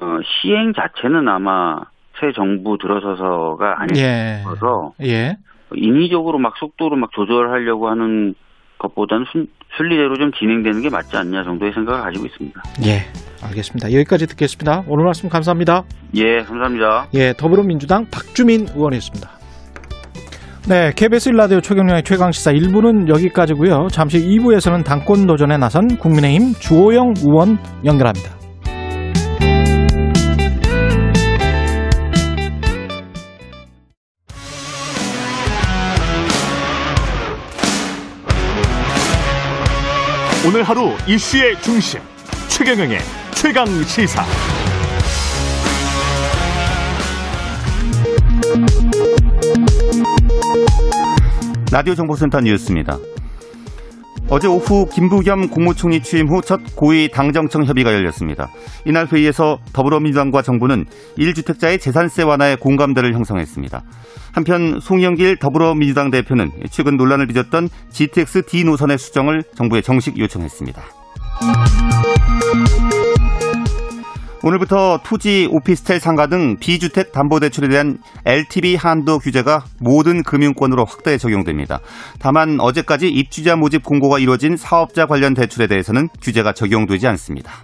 어, 시행 자체는 아마 새 정부 들어서서가 아닐 예. 거라서 예. 인위적으로 막 속도를 막 조절하려고 하는 것보다는 순, 순리대로 좀 진행되는 게 맞지 않냐 정도의 생각을 가지고 있습니다. 예. 알겠습니다. 여기까지 듣겠습니다. 오늘 말씀 감사합니다. 예, 감사합니다. 예, 더불어민주당 박주민 의원이었습니다. 네, KBS 일라디오 최경영의 최강시사 1부는 여기까지고요. 잠시 2부에서는 당권 도전에 나선 국민의힘 주호영 의원 연결합니다. 오늘 하루 이슈의 중심 최경영의 최강 시사. 라디오 정보센터 뉴스입니다. 어제 오후 김부겸 국무총리 취임 후 첫 고위 당정청 협의가 열렸습니다. 이날 회의에서 더불어민주당과 정부는 1주택자의 재산세 완화에 공감대를 형성했습니다. 한편 송영길 더불어민주당 대표는 최근 논란을 빚었던 GTX D 노선의 수정을 정부에 정식 요청했습니다. 오늘부터 토지, 오피스텔 상가 등 비주택 담보 대출에 대한 LTV 한도 규제가 모든 금융권으로 확대 적용됩니다. 다만 어제까지 입주자 모집 공고가 이루어진 사업자 관련 대출에 대해서는 규제가 적용되지 않습니다.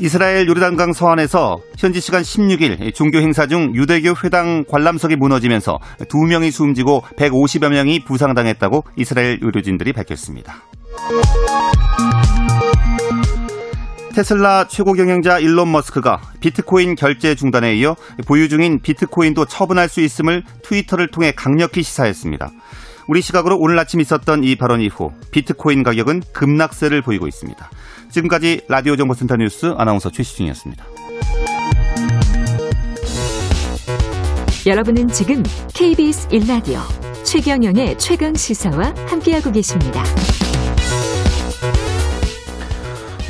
이스라엘 요르단강 서안에서 현지 시간 16일 종교 행사 중 유대교 회당 관람석이 무너지면서 2명이 숨지고 150여 명이 부상당했다고 이스라엘 의료진들이 밝혔습니다. 테슬라 최고 경영자 일론 머스크가 비트코인 결제 중단에 이어 보유 중인 비트코인도 처분할 수 있음을 트위터를 통해 강력히 시사했습니다. 우리 시각으로 오늘 아침 있었던 이 발언 이후 비트코인 가격은 급락세를 보이고 있습니다. 지금까지 라디오 정보센터 뉴스 아나운서 최시중이었습니다. 여러분은 지금 KBS 1라디오 최경영의 최강 시사와 함께하고 계십니다.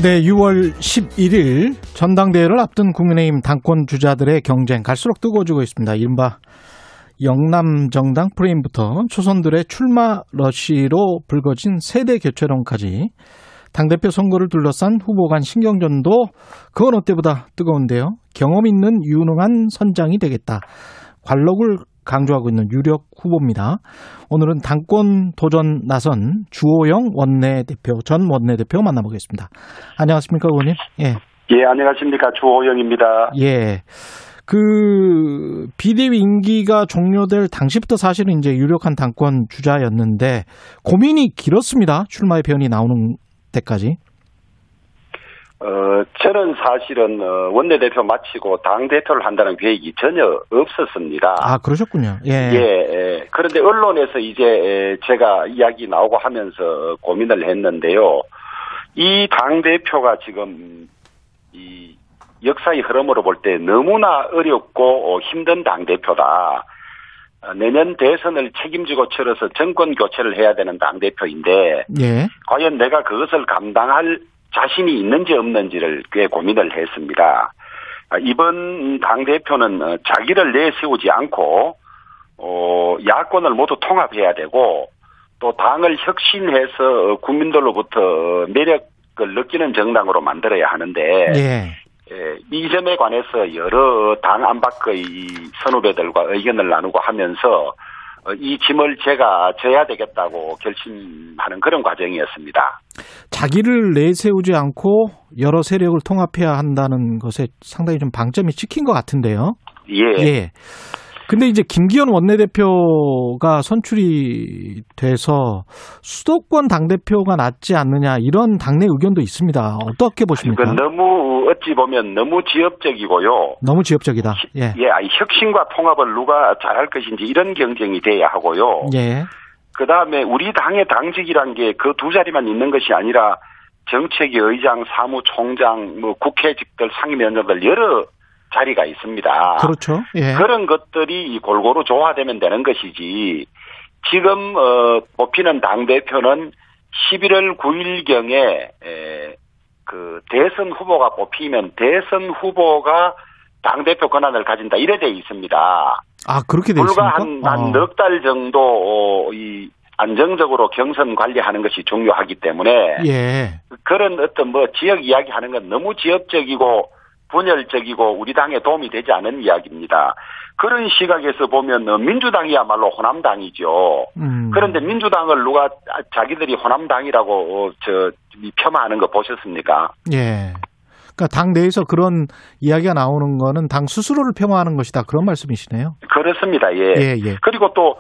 네, 6월 11일 전당대회를 앞둔 국민의힘 당권 주자들의 경쟁 갈수록 뜨거워지고 있습니다. 이른바 영남 정당 프레임부터 초선들의 출마 러시로 불거진 세대 교체론까지 당대표 선거를 둘러싼 후보 간 신경전도 그건 어때보다 뜨거운데요. 경험 있는 유능한 선장이 되겠다. 관록을 강조하고 있는 유력 후보입니다. 오늘은 당권 도전 나선 주호영 원내대표, 전 원내대표 만나보겠습니다. 안녕하십니까, 의원님? 예. 예, 안녕하십니까. 주호영입니다. 예. 그, 비대위 임기가 종료될 당시부터 사실은 이제 유력한 당권 주자였는데 고민이 길었습니다. 출마의 변이 나오는 때까지. 어, 저는 사실은 어, 원내대표 마치고 당대표를 한다는 계획이 전혀 없었습니다. 아, 그러셨군요. 예. 예, 예. 그런데 언론에서 이제 제가 이야기 나오고 하면서 고민을 했는데요. 이 당대표가 지금 이 역사의 흐름으로 볼 때 너무나 어렵고 힘든 당대표다. 어, 내년 대선을 책임지고 치러서 정권 교체를 해야 되는 당대표인데 예. 과연 내가 그것을 감당할 자신이 있는지 없는지를 꽤 고민을 했습니다. 아, 이번 당대표는 어, 자기를 내세우지 않고, 어, 야권을 모두 통합해야 되고, 또 당을 혁신해서 국민들로부터 매력을 느끼는 정당으로 만들어야 하는데, 예. 예, 이 점에 관해서 여러 당 안팎의 선후배들과 의견을 나누고 하면서 어, 이 짐을 제가 져야 되겠다고 결심하는 그런 과정이었습니다. 자기를 내세우지 않고 여러 세력을 통합해야 한다는 것에 상당히 좀 방점이 찍힌 것 같은데요. 예. 예. 근데 이제 김기현 원내대표가 선출이 돼서 수도권 당대표가 낫지 않느냐 이런 당내 의견도 있습니다. 어떻게 보십니까? 그 너무 어찌 보면 너무 지엽적이고요. 너무 지엽적이다. 예. 예, 혁신과 통합을 누가 잘할 것인지 이런 경쟁이 돼야 하고요. 예. 그 다음에 우리 당의 당직이란 게 그 두 자리만 있는 것이 아니라 정책위 의장, 사무총장, 뭐 국회직들, 상임위원장들 여러 자리가 있습니다. 그렇죠. 예. 그런 것들이 골고루 조화되면 되는 것이지 지금 어, 뽑히는 당 대표는 11월 9일경에 그 대선 후보가 뽑히면 대선 후보가 당 대표 권한을 가진다 이래 돼 있습니다. 아 그렇게 돼 불과 있습니까? 한넉달 정도 어, 이 안정적으로 경선 관리하는 것이 중요하기 때문에 예. 그런 어떤 뭐 지역 이야기하는 건 너무 지역적이고 분열적이고 우리 당에 도움이 되지 않은 이야기입니다. 그런 시각에서 보면 어, 민주당이야말로 호남당이죠. 음. 그런데 민주당을 누가 자기들이 호남당이라고 어, 저 폄하하는 거 보셨습니까? 예. 그러니까 당 내에서 그런 이야기가 나오는 거는 당 스스로를 폄하하는 것이다 그런 말씀이시네요. 그렇습니다. 예. 예, 예. 그리고 또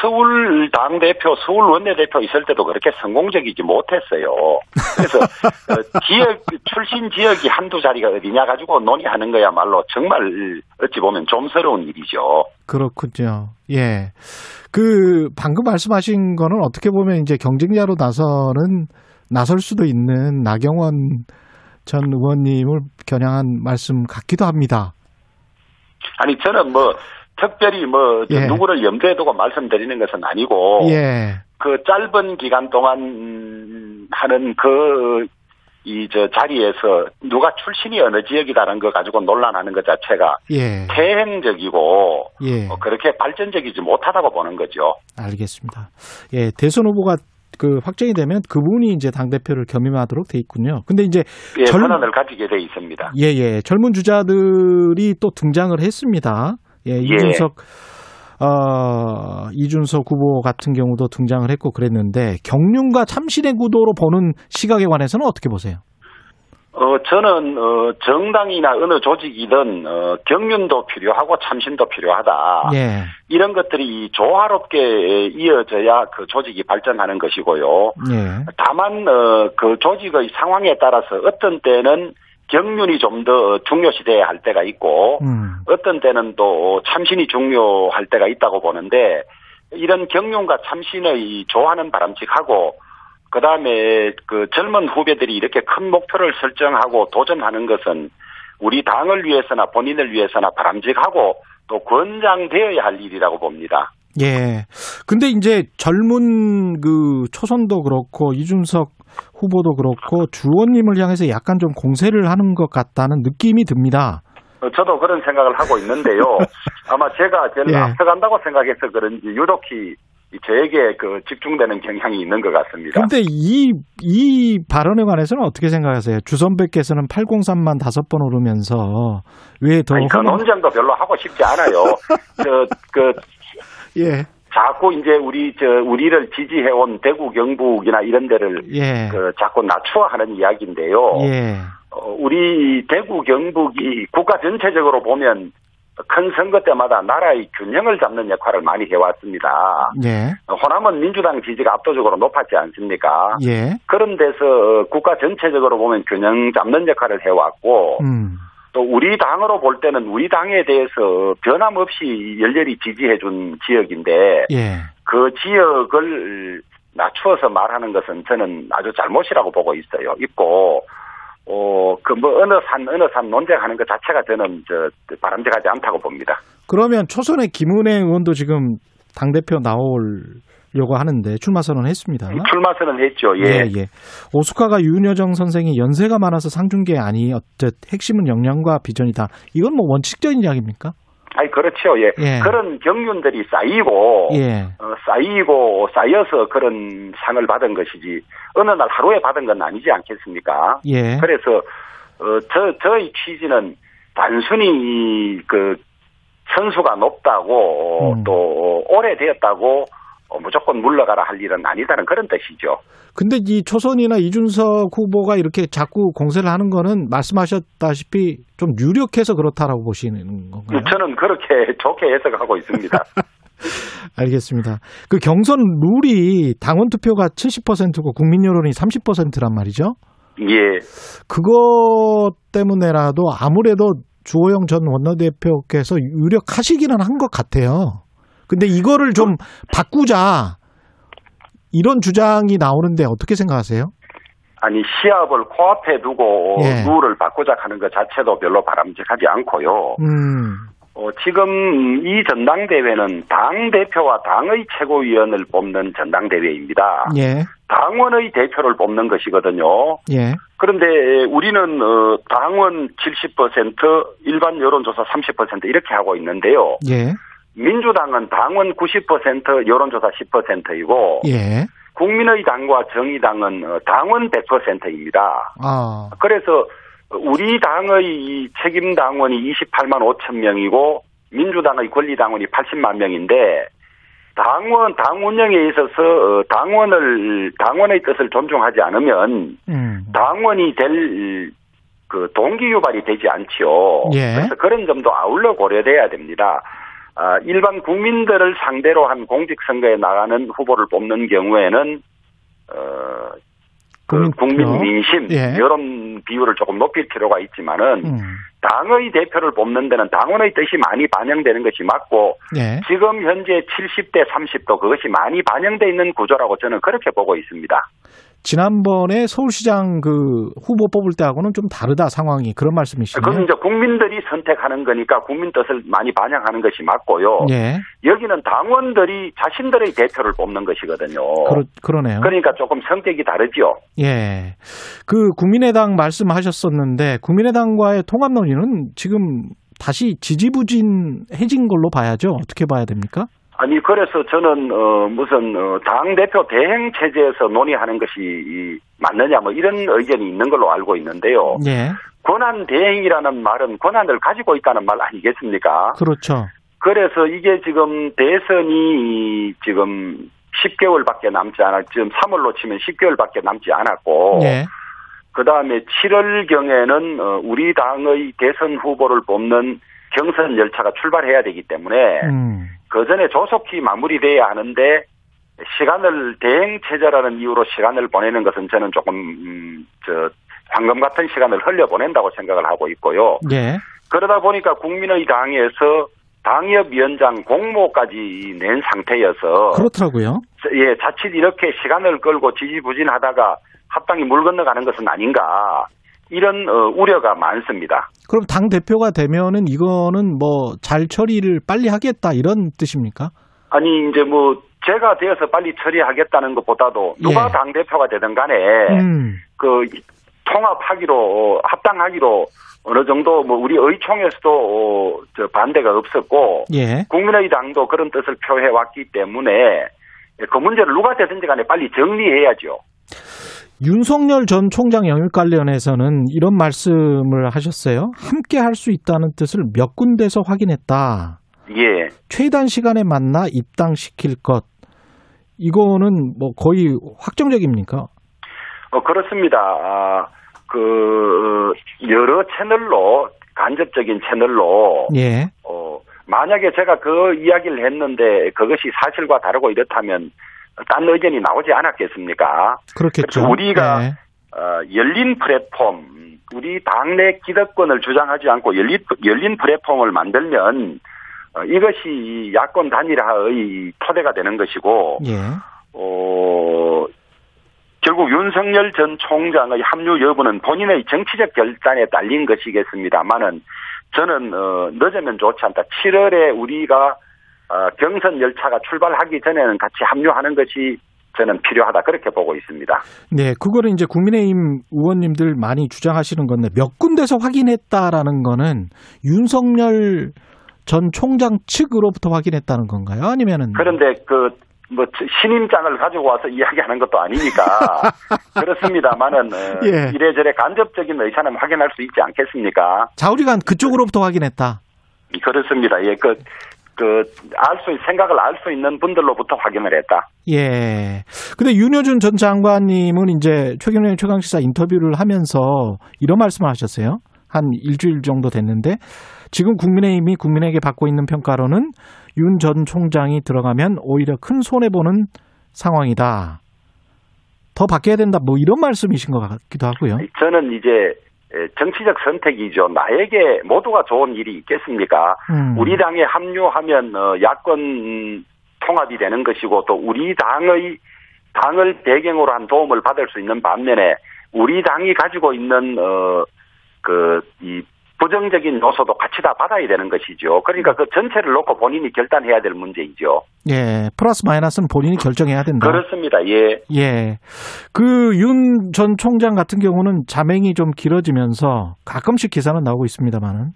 서울 당 대표, 서울 원내 대표 있을 때도 그렇게 성공적이지 못했어요. 그래서 어, 지역 출신 지역이 한두 자리가 어디냐 가지고 논의하는 거야말로 정말 어찌 보면 좀스러운 일이죠. 그렇군요. 예. 그 방금 말씀하신 거는 어떻게 보면 이제 경쟁자로 나서는 나설 수도 있는 나경원 전 의원님을 겨냥한 말씀 같기도 합니다. 아니 저는 뭐 특별히 뭐 예. 누구를 염두에 두고 말씀드리는 것은 아니고 예. 그 짧은 기간 동안 음, 하는 그 이 저 자리에서 누가 출신이 어느 지역이다라는 거 가지고 논란하는 것 자체가 예. 태행적이고 예. 어, 그렇게 발전적이지 못하다고 보는 거죠. 알겠습니다. 예, 대선 후보가 그 확정이 되면 그분이 이제 당 대표를 겸임하도록 돼 있군요. 근데 이제 예, 젊- 권한을 가지게 돼 있습니다. 예, 예. 젊은 주자들이 또 등장을 했습니다. 예, 이준석, 어, 이준석 후보 같은 경우도 등장을 했고 그랬는데 경륜과 참신의 구도로 보는 시각에 관해서는 어떻게 보세요? 어, 저는, 어, 정당이나 어느 조직이든, 어, 경륜도 필요하고 참신도 필요하다. 예, 이런 것들이 조화롭게 이어져야 그 조직이 발전하는 것이고요. 예, 다만, 어, 그 조직의 상황에 따라서 어떤 때는 경륜이 좀 더 중요시돼야 할 때가 있고, 음, 어떤 때는 또 참신이 중요할 때가 있다고 보는데, 이런 경륜과 참신의 조화는 바람직하고, 그 다음에 그 젊은 후배들이 이렇게 큰 목표를 설정하고 도전하는 것은 우리 당을 위해서나 본인을 위해서나 바람직하고 또 권장되어야 할 일이라고 봅니다. 예. 근데 이제 젊은 그 초선도 그렇고 이준석 후보도 그렇고 주원님을 향해서 약간 좀 공세를 하는 것 같다는 느낌이 듭니다. 어, 저도 그런 생각을 하고 있는데요. 아마 제가 제일 예. 앞서간다고 생각해서 그런지 유독히 저에게 그 집중되는 경향이 있는 것 같습니다. 근데 이, 이 발언에 관해서는 어떻게 생각하세요? 주선배께서는 803만 다섯 번 오르면서 왜 더. 아니, 그 논쟁도 별로 하고 싶지 않아요. 저, 그, 예, 자꾸 이제 우리, 저, 우리를 지지해온 대구, 경북이나 이런 데를, 예. 그, 자꾸 낮추어 하는 이야기인데요. 예. 어, 우리 대구, 경북이 국가 전체적으로 보면 큰 선거 때마다 나라의 균형을 잡는 역할을 많이 해왔습니다. 예. 호남은 민주당 지지가 압도적으로 높았지 않습니까? 예. 그런 데서 국가 전체적으로 보면 균형 잡는 역할을 해왔고, 음. 또 우리 당으로 볼 때는 우리 당에 대해서 변함없이 열렬히 지지해 준 지역인데 예. 그 지역을 낮추어서 말하는 것은 저는 아주 잘못이라고 보고 있어요. 있고 어 그 뭐 어느 산 어느 산 논쟁하는 것 자체가 저는 저 바람직하지 않다고 봅니다. 그러면 초선의 김은혜 의원도 지금 당 대표 나오 려고 하는데 출마 선언했습니다. 출마 선언했죠. 예. 예, 예. 오스카가 윤여정 선생이 연세가 많아서 상중계 아니 어쨌 핵심은 역량과 비전이다. 이건 뭐 원칙적인 이야기입니까? 아니 그렇죠. 예. 예. 그런 경륜들이 쌓이고 예. 어, 쌓이고 쌓여서 그런 상을 받은 것이지 어느 날 하루에 받은 건 아니지 않겠습니까? 예. 그래서 어, 저 저의 취지는 단순히 그 선수가 높다고 음. 또 오래되었다고 어, 무조건 물러가라 할 일은 아니다는 그런 뜻이죠. 근데 이 초선이나 이준석 후보가 이렇게 자꾸 공세를 하는 거는 말씀하셨다시피 좀 유력해서 그렇다라고 보시는 건가요? 저는 그렇게 좋게 해석하고 있습니다. 알겠습니다. 그 경선 룰이 당원 투표가 70%고 국민 여론이 30%란 말이죠. 예. 그것 때문에라도 아무래도 주호영 전 원내대표께서 유력하시기는 한 것 같아요. 근데 이거를 좀 바꾸자 이런 주장이 나오는데 어떻게 생각하세요? 아니 시합을 코앞에 두고 예. 룰을 바꾸자 하는 것 자체도 별로 바람직하지 않고요. 음, 어, 지금 이 전당대회는 당 대표와 당의 최고위원을 뽑는 전당대회입니다. 예, 당원의 대표를 뽑는 것이거든요. 예, 그런데 우리는 어, 당원 70% 일반 여론조사 30% 이렇게 하고 있는데요. 예, 민주당은 당원 90% 여론조사 10%이고 예. 국민의 당과 정의당은 어, 당원 100%입니다. 아, 그래서 우리 당의 이 책임 당원이 28만 5천 명이고 민주당의 권리 당원이 80만 명인데 당원 당 운영에 있어서 어, 당원을 당원의 뜻을 존중하지 않으면 음, 당원이 될 그 동기 유발이 되지 않지요. 예. 그래서 그런 점도 아울러 고려돼야 됩니다. 아, 일반 국민들을 상대로 한 공직선거에 나가는 후보를 뽑는 경우에는 어, 그. 국민 민심 예. 이런 비율을 조금 높일 필요가 있지만은 음. 당의 대표를 뽑는 데는 당원의 뜻이 많이 반영되는 것이 맞고 예. 지금 현재 70대 30도 그것이 많이 반영돼 있는 구조라고 저는 그렇게 보고 있습니다. 지난번에 서울시장 그 후보 뽑을 때하고는 좀 다르다 상황이 그런 말씀이시네요. 그건 이제 국민들이 선택하는 거니까 국민 뜻을 많이 반영하는 것이 맞고요. 예. 여기는 당원들이 자신들의 대표를 뽑는 것이거든요. 그러, 그러 네요. 그러니까 조금 성격이 다르죠. 예. 그 국민의당 말씀하셨었는데 국민의당과의 통합 논의는 지금 다시 지지부진해진 걸로 봐야죠. 어떻게 봐야 됩니까? 아니 그래서 저는 어 무슨 어, 당 대표 대행 체제에서 논의하는 것이 이, 맞느냐 뭐 이런 의견이 있는 걸로 알고 있는데요. 예. 권한 대행이라는 말은 권한을 가지고 있다는 말 아니겠습니까? 그렇죠. 그래서 이게 지금 대선이 지금 10개월밖에 남지 않았, 지금 3월로 치면 10개월밖에 남지 않았고, 예. 그 다음에 7월 경에는 어, 우리 당의 대선 후보를 뽑는 경선 열차가 출발해야 되기 때문에 음. 그 전에 조속히 마무리돼야 하는데 시간을 대행 체제라는 이유로 시간을 보내는 것은 저는 조금 음, 저 황금 같은 시간을 흘려 보낸다고 생각을 하고 있고요. 예. 그러다 보니까 국민의 당에서 당협위원장 공모까지 낸 상태여서 그렇더라고요. 예 자칫 이렇게 시간을 끌고 지지부진하다가 합당이 물 건너가는 것은 아닌가 이런 어, 우려가 많습니다. 그럼 당 대표가 되면은 이거는 뭐 잘 처리를 빨리 하겠다 이런 뜻입니까? 아니 이제 뭐 제가 되어서 빨리 처리하겠다는 것보다도 누가 예. 당 대표가 되든 간에 음. 그 통합하기로 합당하기로 어느 정도 뭐 우리 의총에서도 어, 저 반대가 없었고 예. 국민의당도 그런 뜻을 표해 왔기 때문에 그 문제를 누가 되든지 간에 빨리 정리해야죠. 윤석열 전 총장 영입 관련해서는 이런 말씀을 하셨어요. 함께 할 수 있다는 뜻을 몇 군데서 확인했다. 예. 최단 시간에 만나 입당시킬 것. 이거는 뭐 거의 확정적입니까? 어, 그렇습니다. 아, 그, 어, 여러 채널로, 간접적인 채널로, 예. 어, 만약에 제가 그 이야기를 했는데 그것이 사실과 다르고 이렇다면 딴 의견이 나오지 않았겠습니까? 그렇겠죠. 우리가 예. 어, 열린 플랫폼, 우리 당내 기득권을 주장하지 않고 열린, 열린 플랫폼을 만들면 어, 이것이 야권 단일화의 토대가 되는 것이고, 예. 어, 결국 윤석열 전 총장의 합류 여부는 본인의 정치적 결단에 딸린 것이겠습니다만은 저는 어, 늦으면 좋지 않다. 7월에 우리가 어, 경선 열차가 출발하기 전에는 같이 합류하는 것이 저는 필요하다 그렇게 보고 있습니다. 네, 그거를 이제 국민의힘 의원님들 많이 주장하시는 건데 몇 군데서 확인했다라는 거는 윤석열 전 총장 측으로부터 확인했다는 건가요? 아니면은 그런데 그 뭐 신임장을 가지고 와서 이야기하는 것도 아니니까 그렇습니다만은 어, 예. 이래저래 간접적인 의사는 확인할 수 있지 않겠습니까? 자우리가 그쪽으로부터 확인했다. 그렇습니다. 예, 그, 그, 알 수, 생각을 알 수 있는 분들로부터 확인을 했다. 예. 근데 윤여준 전 장관님은 이제 최경영 최강시사 인터뷰를 하면서 이런 말씀을 하셨어요. 한 일주일 정도 됐는데 지금 국민의힘이 국민에게 받고 있는 평가로는 윤 전 총장이 들어가면 오히려 큰 손해 보는 상황이다. 더 바뀌어야 된다. 뭐 이런 말씀이신 것 같기도 하고요. 저는 이제 에, 정치적 선택이죠. 나에게 모두가 좋은 일이 있겠습니까? 음. 우리 당에 합류하면 어, 야권 통합이 되는 것이고 또 우리 당의 당을 배경으로 한 도움을 받을 수 있는 반면에 우리 당이 가지고 있는 어그이 부정적인 요소도 같이 다 받아야 되는 것이죠. 그러니까 그 전체를 놓고 본인이 결단해야 될 문제이죠. 예. 플러스 마이너스는 본인이 결정해야 된다. 그렇습니다. 예. 예. 그 윤 전 총장 같은 경우는 자맹이 좀 길어지면서 가끔씩 기사는 나오고 있습니다만은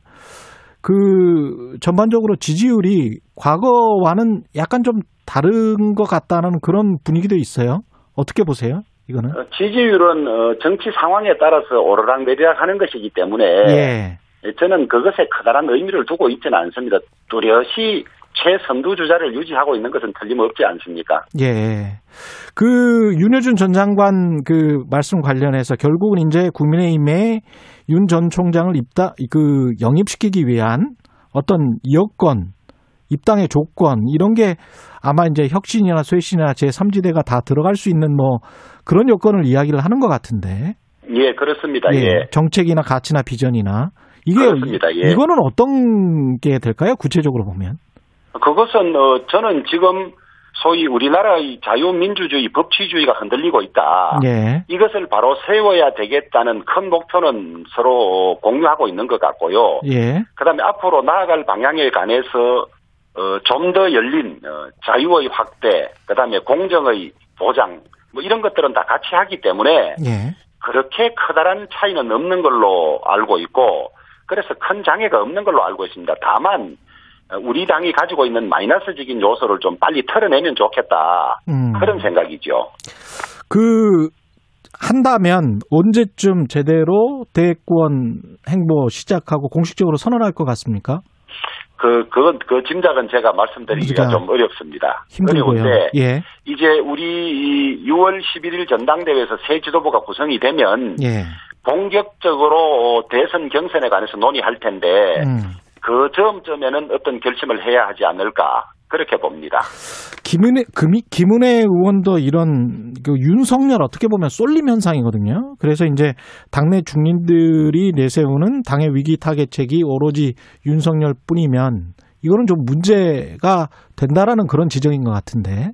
그 전반적으로 지지율이 과거와는 약간 좀 다른 것 같다는 그런 분위기도 있어요. 어떻게 보세요? 이거는? 어, 지지율은 어, 정치 상황에 따라서 오르락 내리락 하는 것이기 때문에 예. 저는 그것에 커다란 의미를 두고 있지는 않습니다. 뚜렷이 최선두 주자를 유지하고 있는 것은 틀림없지 않습니까? 예. 그 윤여준 전 장관 그 말씀 관련해서 결국은 이제 국민의힘에 윤 전 총장을 입다 그 영입시키기 위한 어떤 여건 입당의 조건 이런 게 아마 이제 혁신이나 쇄신이나 제3지대가 다 들어갈 수 있는 뭐 그런 요건을 이야기를 하는 것 같은데. 예, 그렇습니다. 예. 정책이나 가치나 비전이나 이게 그렇습니다. 예. 이거는 어떤 게 될까요? 구체적으로 보면. 그것은 어, 저는 지금 소위 우리나라의 자유민주주의, 법치주의가 흔들리고 있다. 예. 이것을 바로 세워야 되겠다는 큰 목표는 서로 공유하고 있는 것 같고요. 예. 그다음에 앞으로 나아갈 방향에 관해서 어, 좀 더 열린 어, 자유의 확대, 그다음에 공정의 보장, 뭐 이런 것들은 다 같이 하기 때문에 예. 그렇게 커다란 차이는 없는 걸로 알고 있고, 그래서 큰 장애가 없는 걸로 알고 있습니다. 다만 우리 당이 가지고 있는 마이너스적인 요소를 좀 빨리 털어내면 좋겠다. 음. 그런 생각이죠. 그 한다면 언제쯤 제대로 대권 행보 시작하고 공식적으로 선언할 것 같습니까? 그, 그건, 그 짐작은 제가 말씀드리기가 좀 어렵습니다. 힘들고요. 어려운데, 예. 이제 우리 6월 11일 전당대회에서 새 지도부가 구성이 되면, 예. 본격적으로 대선 경선에 관해서 논의할 텐데, 음. 그 점점에는 어떤 결심을 해야 하지 않을까, 그렇게 봅니다. 김은혜, 금이, 김은혜 의원도 이런 그 윤석열 어떻게 보면 쏠림 현상이거든요. 그래서 이제 당내 중진들이 내세우는 당의 위기 타겟책이 오로지 윤석열 뿐이면 이거는 좀 문제가 된다라는 그런 지적인 것 같은데.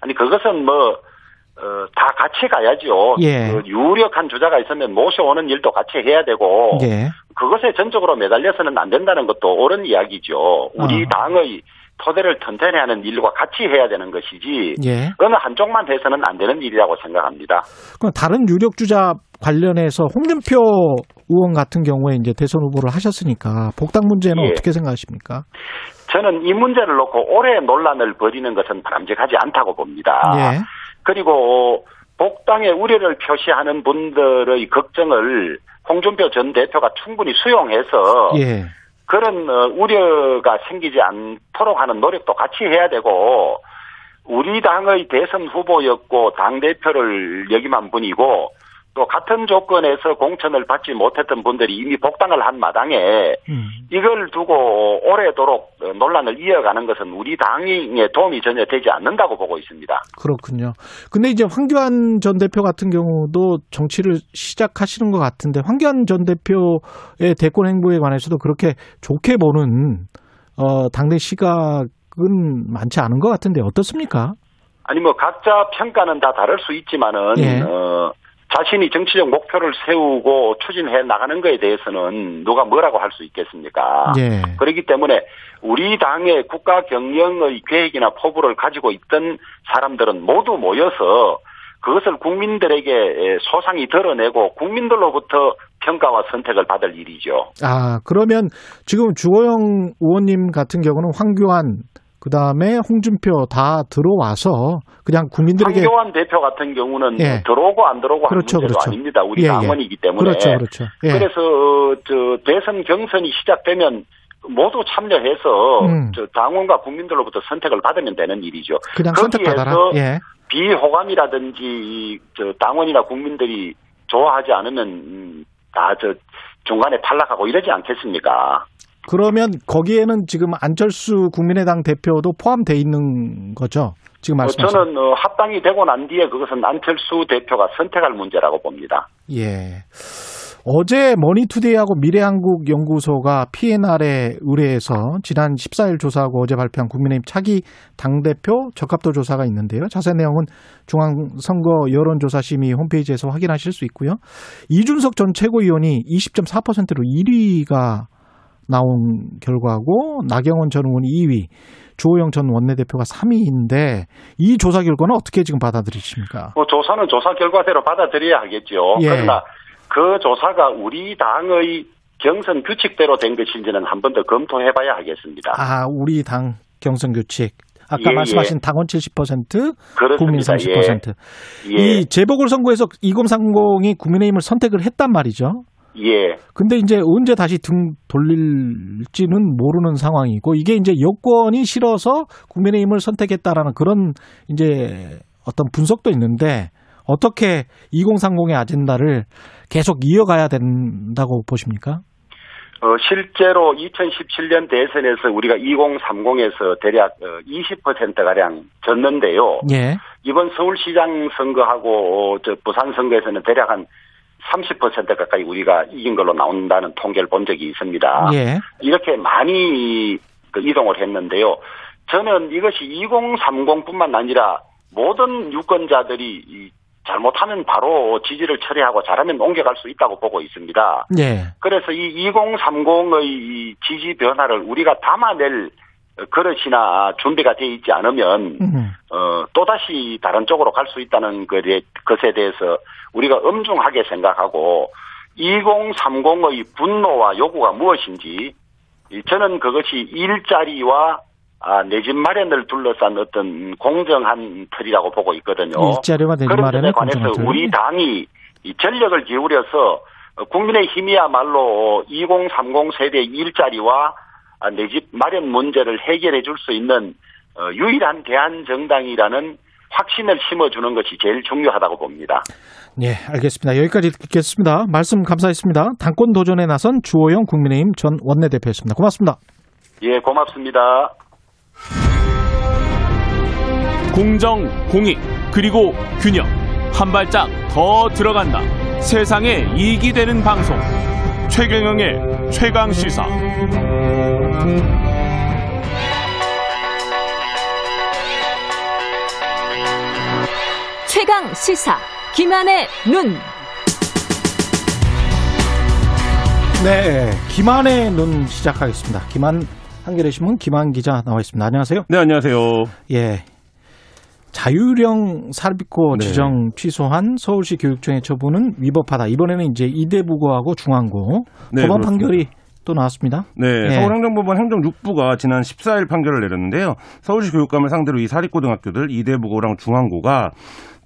아니, 그것은 뭐, 어, 다 같이 가야죠. 예. 그 유력한 주자가 있으면 모셔오는 일도 같이 해야 되고, 예. 그것에 전적으로 매달려서는 안 된다는 것도 옳은 이야기죠. 우리 어. 당의 토대를 튼튼히 하는 일과 같이 해야 되는 것이지, 예. 어느 한쪽만 해서는 안 되는 일이라고 생각합니다. 그럼 다른 유력 주자 관련해서 홍준표 의원 같은 경우에 이제 대선 후보를 하셨으니까 복당 문제는 예. 어떻게 생각하십니까? 저는 이 문제를 놓고 오래 논란을 벌이는 것은 바람직하지 않다고 봅니다. 예. 그리고 복당의 우려를 표시하는 분들의 걱정을 홍준표 전 대표가 충분히 수용해서 예. 그런 어, 우려가 생기지 않도록 하는 노력도 같이 해야 되고 우리 당의 대선 후보였고 당 대표를 역임한 분이고 또 같은 조건에서 공천을 받지 못했던 분들이 이미 복당을 한 마당에 음. 이걸 두고 오래도록 어, 논란을 이어가는 것은 우리 당에 도움이 전혀 되지 않는다고 보고 있습니다. 그렇군요. 근데 이제 황교안 전 대표 같은 경우도 정치를 시작하시는 것 같은데 황교안 전 대표의 대권 행보에 관해서도 그렇게 좋게 보는 어, 당내 시각은 많지 않은 것 같은데 어떻습니까? 아니 뭐 각자 평가는 다 다를 수 있지만은 예. 어, 자신이 정치적 목표를 세우고 추진해 나가는 것에 대해서는 누가 뭐라고 할 수 있겠습니까? 예. 그렇기 때문에 우리 당의 국가 경영의 계획이나 포부를 가지고 있던 사람들은 모두 모여서 그것을 국민들에게 소상히 드러내고 국민들로부터 평가와 선택을 받을 일이죠. 아, 그러면 지금 주호영 의원님 같은 경우는 황교안, 그 다음에 홍준표 다 들어와서 그냥 국민들에게. 황교안 대표 같은 경우는 예. 들어오고 안 들어오고 그렇죠, 하는 문제도 그렇죠. 아닙니다. 우리 예, 예. 당원이기 때문에. 그렇죠, 그렇죠. 예. 그래서 어, 저 대선 경선이 시작되면 모두 참여해서 음. 저 당원과 국민들로부터 선택을 받으면 되는 일이죠. 그냥 선택받아라. 예. 비호감이라든지 저 당원이나 국민들이 좋아하지 않으면 음, 다저 중간에 탈락하고 이러지 않겠습니까? 그러면 거기에는 지금 안철수 국민의당 대표도 포함돼 있는 거죠? 지금 어, 말씀하신. 저는 어, 합당이 되고 난 뒤에 그것은 안철수 대표가 선택할 문제라고 봅니다. 예. 어제 머니투데이하고 미래한국연구소가 PNR에 의뢰해서 지난 14일 조사하고 어제 발표한 국민의힘 차기 당대표 적합도 조사가 있는데요. 자세한 내용은 중앙선거 여론조사심의 홈페이지에서 확인하실 수 있고요. 이준석 전 최고위원이 20.4%로 1위가 나온 결과고 나경원 전 의원이 2위, 주호영 전 원내대표가 3위인데 이 조사 결과는 어떻게 지금 받아들이십니까? 뭐 조사는 조사 결과대로 받아들여야 하겠죠. 예. 그러나 그 조사가 우리 당의 경선 규칙대로 된 것인지는 한 번 더 검토해 봐야 하겠습니다. 아, 우리 당 경선 규칙. 아까 예, 말씀하신 당원 70%, 그렇습니다. 국민 30%. 예. 이 재보궐 선거에서 2030이 국민의힘을 선택을 했단 말이죠. 예. 근데 이제 언제 다시 등 돌릴지는 모르는 상황이고 이게 이제 여권이 싫어서 국민의힘을 선택했다라는 그런 이제 어떤 분석도 있는데 어떻게 2030의 아젠다를 계속 이어가야 된다고 보십니까? 어, 실제로 2017년 대선에서 우리가 2030에서 대략 20%가량 졌는데요. 예. 이번 서울시장 선거하고 어, 저 부산 선거에서는 대략 한 30% 가까이 우리가 이긴 걸로 나온다는 통계를 본 적이 있습니다. 예. 이렇게 많이 그 이동을 했는데요. 저는 이것이 2030뿐만 아니라 모든 유권자들이 이 잘못하면 바로 지지를 처리하고 잘하면 옮겨갈 수 있다고 보고 있습니다. 예. 그래서 이 2030의 지지 변화를 우리가 담아낼 그릇이나 준비가 돼 있지 않으면 음. 어, 또다시 다른 쪽으로 갈 수 있다는 것에, 대해서 우리가 엄중하게 생각하고 2030의 분노와 요구가 무엇인지 이 저는 그것이 일자리와 아, 내 집 마련을 둘러싼 어떤 공정한 틀이라고 보고 있거든요. 일자리와 내집 점에 관해서. 우리 당이 이 전력을 기울여서 국민의 힘이야말로 2030 세대 일자리와 아, 내 집 마련 문제를 해결해 줄 수 있는 어, 유일한 대한 정당이라는 확신을 심어주는 것이 제일 중요하다고 봅니다. 예, 알겠습니다. 여기까지 듣겠습니다. 말씀 감사했습니다. 당권 도전에 나선 주호영 국민의힘 전 원내대표였습니다. 고맙습니다. 예, 고맙습니다. 공정, 공익, 그리고 균형. 한 발짝 더 들어간다. 세상에 이익이 되는 방송. 최경영의 최강 시사. 최강 시사 김한의 눈. 네, 김한의 눈 시작하겠습니다. 김한 한겨레 신문 김한 기자 나와 있습니다. 안녕하세요. 네, 안녕하세요. 예. 자유령 삽입고 네. 지정 취소한 서울시 교육청의 처분은 위법하다. 이번에는 이제 이대부고하고 중앙고 네, 법원 그렇습니다. 판결이 또 나왔습니다. 네, 예. 서울행정법원 행정 6부가 지난 14일 판결을 내렸는데요. 서울시 교육감을 상대로 이 사립고등학교들 이대부고랑 중앙고가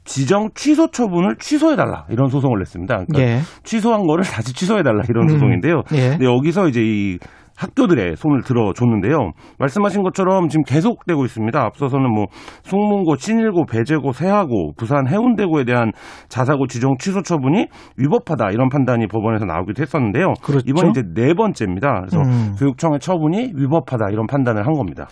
지정 취소 처분을 취소해달라 이런 소송을 냈습니다. 그러니까 예. 취소한 거를 다시 취소해달라 이런 음. 소송인데요. 예. 근데 여기서 이제 이 학교들의 손을 들어줬는데요. 말씀하신 것처럼 지금 계속되고 있습니다. 앞서서는 뭐 숭문고, 친일고, 배제고, 세하고, 부산 해운대고에 대한 자사고 지정 취소 처분이 위법하다 이런 판단이 법원에서 나오기도 했었는데요. 그렇죠. 이번 이제 네 번째입니다. 그래서 음. 교육청의 처분이 위법하다 이런 판단을 한 겁니다.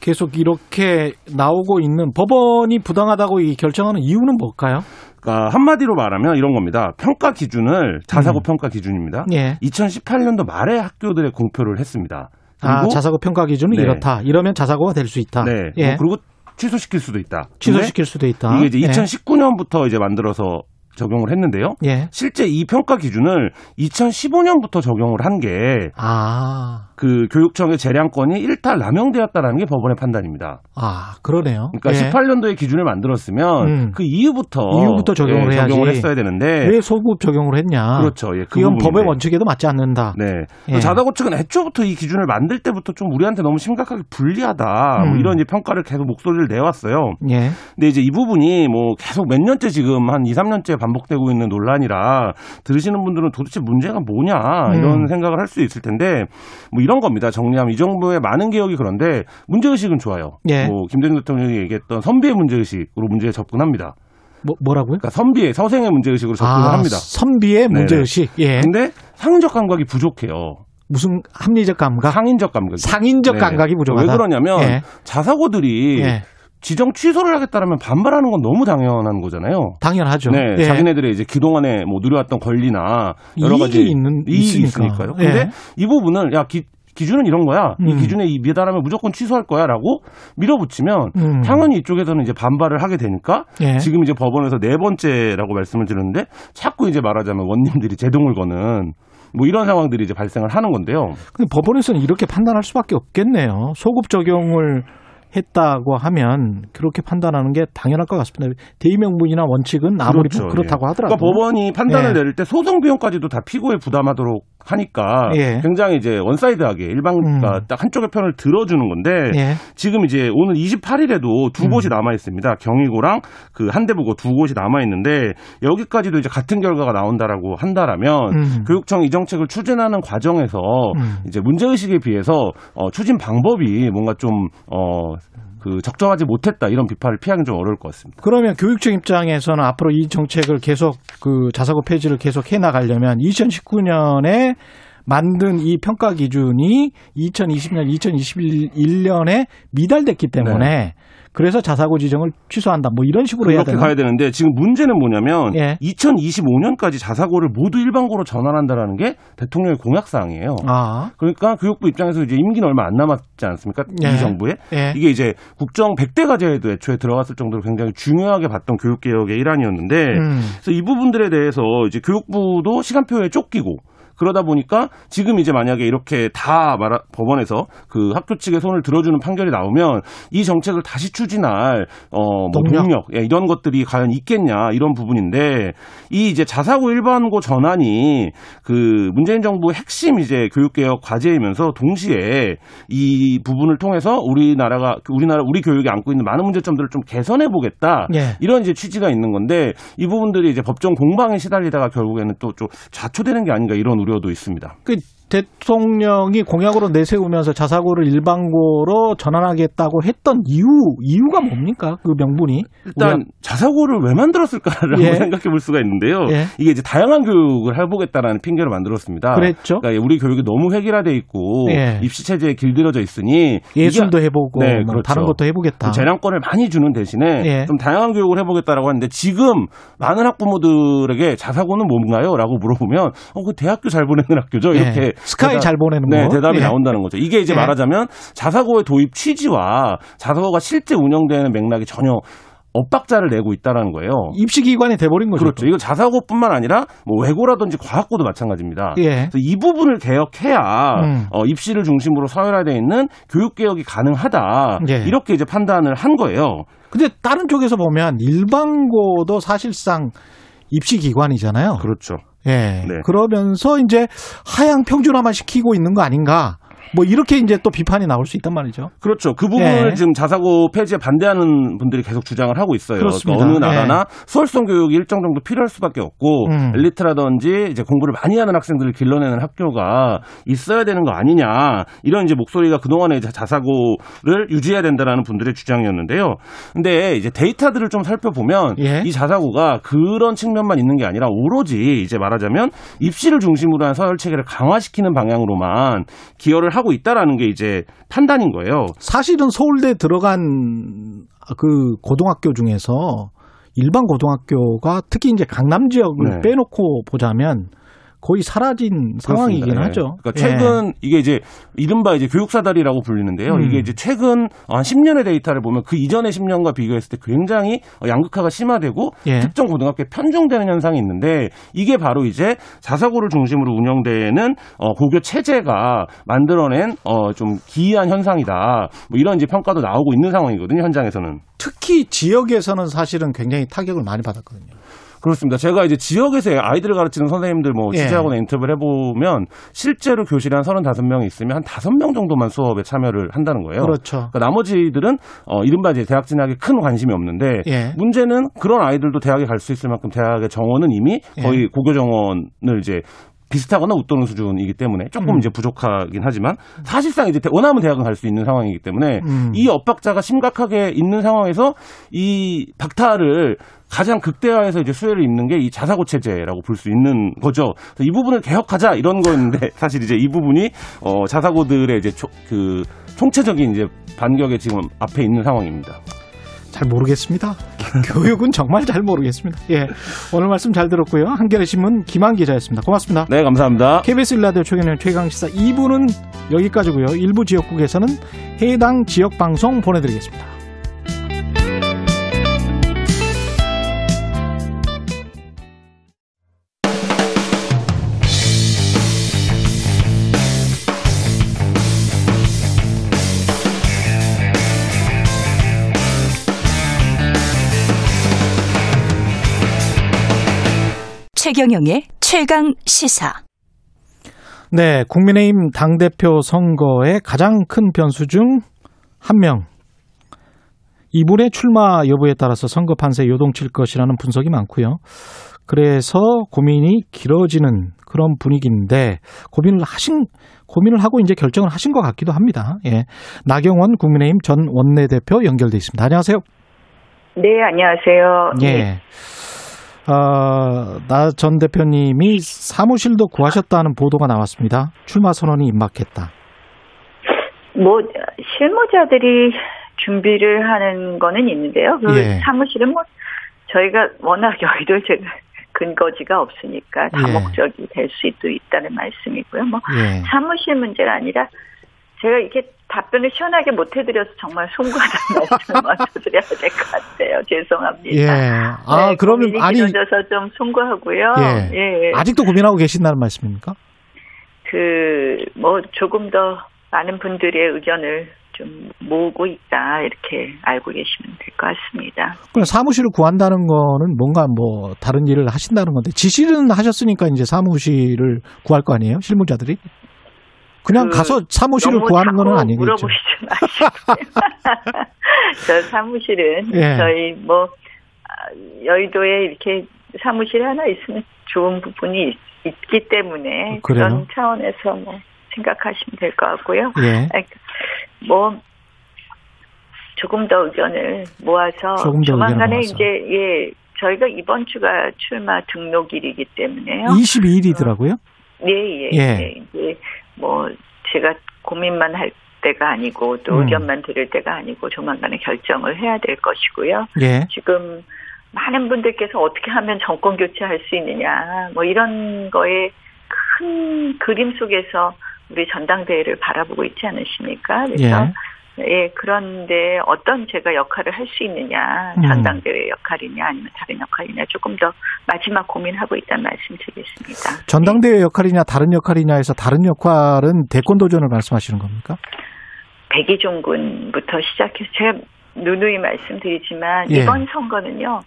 계속 이렇게 나오고 있는 법원이 부당하다고 이 결정하는 이유는 뭘까요? 그러니까 한마디로 말하면 이런 겁니다. 평가 기준을 자사고 음. 평가 기준입니다. 예. 2018년도 말에 학교들에 공표를 했습니다. 아, 그리고 자사고 평가 기준은 네. 이렇다. 이러면 자사고가 될 수 있다. 네. 예. 뭐 그리고 취소시킬 수도 있다. 취소시킬 수도 있다. 이게 이제 예. 2019년부터 이제 만들어서 적용을 했는데요. 예. 실제 이 평가 기준을 2015년부터 적용을 한 게 아, 그 교육청의 재량권이 일탈 남용되었다라는 게 법원의 판단입니다. 아, 그러네요. 그러니까 예. 18년도에 기준을 만들었으면 음. 그 이후부터 이후부터 적용을 예, 해야지. 적용을 했어야 되는데 왜 소급 적용을 했냐? 그렇죠. 예, 그 이건 부분인데. 법의 원칙에도 맞지 않는다. 네. 예. 자다고 측은 애초부터 이 기준을 만들 때부터 좀 우리한테 너무 심각하게 불리하다. 뭐 음. 이런 이제 평가를 계속 목소리를 내왔어요. 예. 근데 이제 이 부분이 뭐 계속 몇 년째 지금 한 2, 3년째 반복되고 있는 논란이라 들으시는 분들은 도대체 문제가 뭐냐 이런 음. 생각을 할 수 있을 텐데 뭐 이런 겁니다. 정리하면 이 정부의 많은 개혁이 그런데 문제의식은 좋아요. 예. 뭐 김대중 대통령이 얘기했던 선비의 문제의식으로 문제에 접근합니다. 뭐, 뭐라고요? 그러니까 선비의 서생의 문제의식으로 접근을 아, 합니다. 선비의 네네. 문제의식. 예. 근데 상인적 감각이 부족해요. 무슨 합리적 감각? 상인적 감각. 상인적 감각이 부족하다. 왜 그러냐면 예. 자사고들이 예. 지정 취소를 하겠다라면 반발하는 건 너무 당연한 거잖아요. 당연하죠. 네, 예. 자기네들이 이제 그동안에 뭐 누려왔던 권리나 여러 이익이 가지 있는- 이익이 있으니까. 있으니까요. 근데 예. 이 부분을 야 기, 기준은 이런 거야. 이 음. 기준에 이 미달하면 무조건 취소할 거야라고 밀어붙이면 음. 당연히 이쪽에서는 이제 반발을 하게 되니까 예. 지금 이제 법원에서 네 번째라고 말씀을 드렸는데 자꾸 이제 말하자면 원님들이 제동을 거는 뭐 이런 상황들이 이제 발생을 하는 건데요. 근데 법원에서는 이렇게 판단할 수밖에 없겠네요. 소급 적용을 했다고 하면 그렇게 판단하는 게 당연할 것 같습니다. 대의명분이나 원칙은 아무리 그렇죠. 그렇다고 예. 하더라도 그러니까 법원이 판단을 예. 내릴 때 소송 비용까지도 다 피고에 부담하도록 하니까 예. 굉장히 이제 one side하게 일방 그러니까 음. 딱 한쪽의 편을 들어주는 건데 예. 지금 이제 오늘 28일에도 두 음. 곳이 남아 있습니다. 경희고랑 그 한대부고 두 곳이 남아 있는데 여기까지도 이제 같은 결과가 나온다라고 한다라면 음. 교육청 이 정책을 추진하는 과정에서 음. 이제 문제 의식에 비해서 어, 추진 방법이 뭔가 좀 어. 그 적정하지 못했다 이런 비판을 피하기 좀 어려울 것 같습니다. 그러면 교육청 입장에서는 앞으로 이 정책을 계속 그 자사고 폐지를 계속 해 나가려면 2019년에 만든 이 평가 기준이 2020년, 2021년에 미달됐기 때문에 그래서 자사고 지정을 취소한다. 뭐 이런 식으로 해야 그렇게? 가야 되는데 지금 문제는 뭐냐면 예. 2025년까지 자사고를 모두 일반고로 전환한다라는 게 대통령의 공약 사항이에요. 아, 그러니까 교육부 입장에서 이제 임기는 얼마 안 남았지 않습니까? 예. 이 정부에 예. 이게 이제 국정 100대 과제에도 애초에 들어갔을 정도로 굉장히 중요하게 봤던 교육 개혁의 일환이었는데 음. 그래서 이 부분들에 대해서 이제 교육부도 시간표에 쫓기고 그러다 보니까 지금 이제 만약에 이렇게 다 말하, 법원에서 그 학교 측의 손을 들어주는 판결이 나오면 이 정책을 다시 추진할 어뭐 동력. 동력 예, 이런 것들이 과연 있겠냐 이런 부분인데 이 이제 자사고 일반고 전환이 그 문재인 정부의 핵심 이제 교육개혁 과제이면서 동시에 이 부분을 통해서 우리나라가 우리나라 우리 교육이 안고 있는 많은 문제점들을 좀 개선해 보겠다 예. 이런 이제 취지가 있는 건데 이 부분들이 이제 법정 공방에 시달리다가 결국에는 또 좀 좌초되는 게 아닌가 이런 우려 도 있습니다. 그 대통령이 공약으로 내세우면서 자사고를 일반고로 전환하겠다고 했던 이유 이유가 뭡니까? 그 명분이 일단 자사고를 왜 만들었을까라고 예. 생각해 볼 수가 있는데요. 예. 이게 이제 다양한 교육을 해보겠다라는 핑계로 만들었습니다. 그랬죠. 그러니까 우리 교육이 너무 획일화돼 있고 예. 입시 체제에 길들여져 있으니 예술도 이게- 해보고 네, 뭐 그렇죠. 다른 것도 해보겠다. 재량권을 많이 주는 대신에 예. 좀 다양한 교육을 해보겠다라고 하는데 지금 많은 학부모들에게 자사고는 뭔가요?라고 물어보면 어, 그 대학교 잘 보내는 학교죠. 예. 이렇게 스카이 대답- 잘 보내는 네, 거. 대답이 예. 나온다는 거죠. 이게 이제 예. 말하자면 자사고의 도입 취지와 자사고가 실제 운영되는 맥락이 전혀 엇박자를 내고 있다라는 거예요. 입시 기관이 돼버린 거죠. 그렇죠. 이거 자사고뿐만 아니라 뭐 외고라든지 과학고도 마찬가지입니다. 예. 그래서 이 부분을 개혁해야 음. 어, 입시를 중심으로 서열화되어 있는 교육 개혁이 가능하다. 예. 이렇게 이제 판단을 한 거예요. 근데 다른 쪽에서 보면 일반고도 사실상 입시 기관이잖아요. 그렇죠. 예. 네. 그러면서 이제 하향 평준화만 시키고 있는 거 아닌가? 뭐 이렇게 이제 또 비판이 나올 수 있단 말이죠. 그렇죠. 그 부분을 예. 지금 자사고 폐지에 반대하는 분들이 계속 주장을 하고 있어요. 그러니까 어느 나라나 수월성 교육이 일정 정도 필요할 수밖에 없고 음. 엘리트라든지 이제 공부를 많이 하는 학생들을 길러내는 학교가 있어야 되는 거 아니냐 이런 이제 목소리가 그동안에 이제 자사고를 유지해야 된다라는 분들의 주장이었는데요. 근데 이제 데이터들을 좀 살펴보면 예. 이 자사고가 그런 측면만 있는 게 아니라 오로지 이제 말하자면 입시를 중심으로 한 서열 체계를 강화시키는 방향으로만 기여를 하고 있다라는 게 이제 판단인 거예요. 사실은 서울대 들어간 그 고등학교 중에서 일반 고등학교가 특히 이제 강남 지역을 네. 빼놓고 보자면 거의 사라진 상황이긴 그렇습니다. 예. 하죠. 그러니까 예. 최근 이게 이제 이른바 이제 교육사다리라고 불리는데요. 음. 이게 이제 최근 한 10년의 데이터를 보면 그 이전의 10년과 비교했을 때 굉장히 양극화가 심화되고 예. 특정 고등학교에 편중되는 현상이 있는데 이게 바로 이제 자사고를 중심으로 운영되는 어, 고교 체제가 만들어낸 어, 좀 기이한 현상이다. 뭐 이런 이제 평가도 나오고 있는 상황이거든요. 현장에서는. 특히 지역에서는 사실은 굉장히 타격을 많이 받았거든요. 그렇습니다. 제가 이제 지역에서 아이들을 가르치는 선생님들 뭐 예. 취재하거나 인터뷰를 해보면 실제로 교실에 한 35명이 있으면 한 5명 정도만 수업에 참여를 한다는 거예요. 그렇죠. 그러니까 나머지들은 어, 이른바 이제 대학 진학에 큰 관심이 없는데 예. 문제는 그런 아이들도 대학에 갈 수 있을 만큼 대학의 정원은 이미 예. 거의 고교 정원을 이제 비슷하거나 웃도는 수준이기 때문에 조금 음. 이제 부족하긴 하지만 사실상 이제 대- 원하면 대학은 갈 수 있는 상황이기 때문에 음. 이 엇박자가 심각하게 있는 상황에서 이 박탈을 가장 극대화해서 이제 수혜를 입는 게 이 자사고 체제라고 볼 수 있는 거죠. 이 부분을 개혁하자 이런 거였는데 사실 이제 이 부분이 어 자사고들의 이제 초- 그 총체적인 이제 반격에 지금 앞에 있는 상황입니다. 잘 모르겠습니다. 교육은 정말 잘 모르겠습니다. 예. 오늘 말씀 잘 들었고요. 한겨레 신문 김한 기자였습니다. 고맙습니다. 네, 감사합니다. KBS 일라디오 최경영 최강 시사 2부는 여기까지고요. 일부 지역국에서는 해당 지역 방송 보내 드리겠습니다. 최경영의 최강 시사. 네, 국민의힘 당대표 선거의 가장 큰 변수 중 한 명. 이분의 출마 여부에 따라서 선거 판세 요동칠 것이라는 분석이 많고요. 그래서 고민이 길어지는 그런 분위기인데 고민을 하신 고민을 하고 이제 결정을 하신 것 같기도 합니다. 예. 나경원 국민의힘 전 원내대표 연결돼 있습니다. 안녕하세요. 네, 안녕하세요. 예. 어, 나전 대표님이 사무실도 구하셨다는 보도가 나왔습니다. 출마 선언이 임박했다. 뭐 실무자들이 준비를 하는 거는 있는데요. 그 예. 사무실은 뭐 저희가 워낙 여의도에 제가 근거지가 없으니까 다목적이 될 수도 있다는 말씀이고요. 뭐 예. 사무실 문제가 아니라 제가 이렇게 답변을 시원하게 못 해드려서 정말 송구하다는 말씀을 먼저 드려야 될 것 같아요. 죄송합니다. 예. 아, 네, 그러면 아니 길어져서 좀 송구하고요. 예. 예. 아직도 고민하고 계신다는 말씀입니까? 그, 뭐, 조금 더 많은 분들의 의견을 좀 모으고 있다, 이렇게 알고 계시면 될 것 같습니다. 그럼 사무실을 구한다는 거는 뭔가 뭐 다른 일을 하신다는 건데 지시는 하셨으니까 이제 사무실을 구할 거 아니에요? 실무자들이? 그냥 그 가서 사무실을 구하는 자꾸 아니겠죠. 물어보시지 마시고. 저 사무실은 예. 저희 뭐, 아, 여의도에 이렇게 사무실 하나 있으면 좋은 부분이 있, 있기 때문에 그래요? 그런 차원에서 뭐 생각하시면 될 것 같고요. 예. 아니, 뭐 조금 더 의견을 모아서 조금 더 조만간에 모아서. 이제 예 저희가 이번 주가 출마 등록일이기 때문에요. 22일이더라고요. 예, 예, 예. 예. 뭐 제가 고민만 할 때가 아니고 또 음. 의견만 들을 때가 아니고 조만간에 결정을 해야 될 것이고요. 예. 지금 많은 분들께서 어떻게 하면 정권 교체할 수 있느냐 뭐 이런 거에 큰 그림 속에서 우리 전당대회를 바라보고 있지 않으십니까? 그래서 예, 그런데 어떤 제가 역할을 할 수 있느냐, 음. 전당대회 역할이냐, 아니면 다른 역할이냐, 조금 더 마지막 고민하고 있다는 말씀 드리겠습니다. 전당대회 역할이냐 다른 역할이냐에서 다른 역할은 대권 도전을 말씀하시는 겁니까? 백이종 군부터 시작해서 제가 누누이 말씀드리지만 예. 이번 선거는요.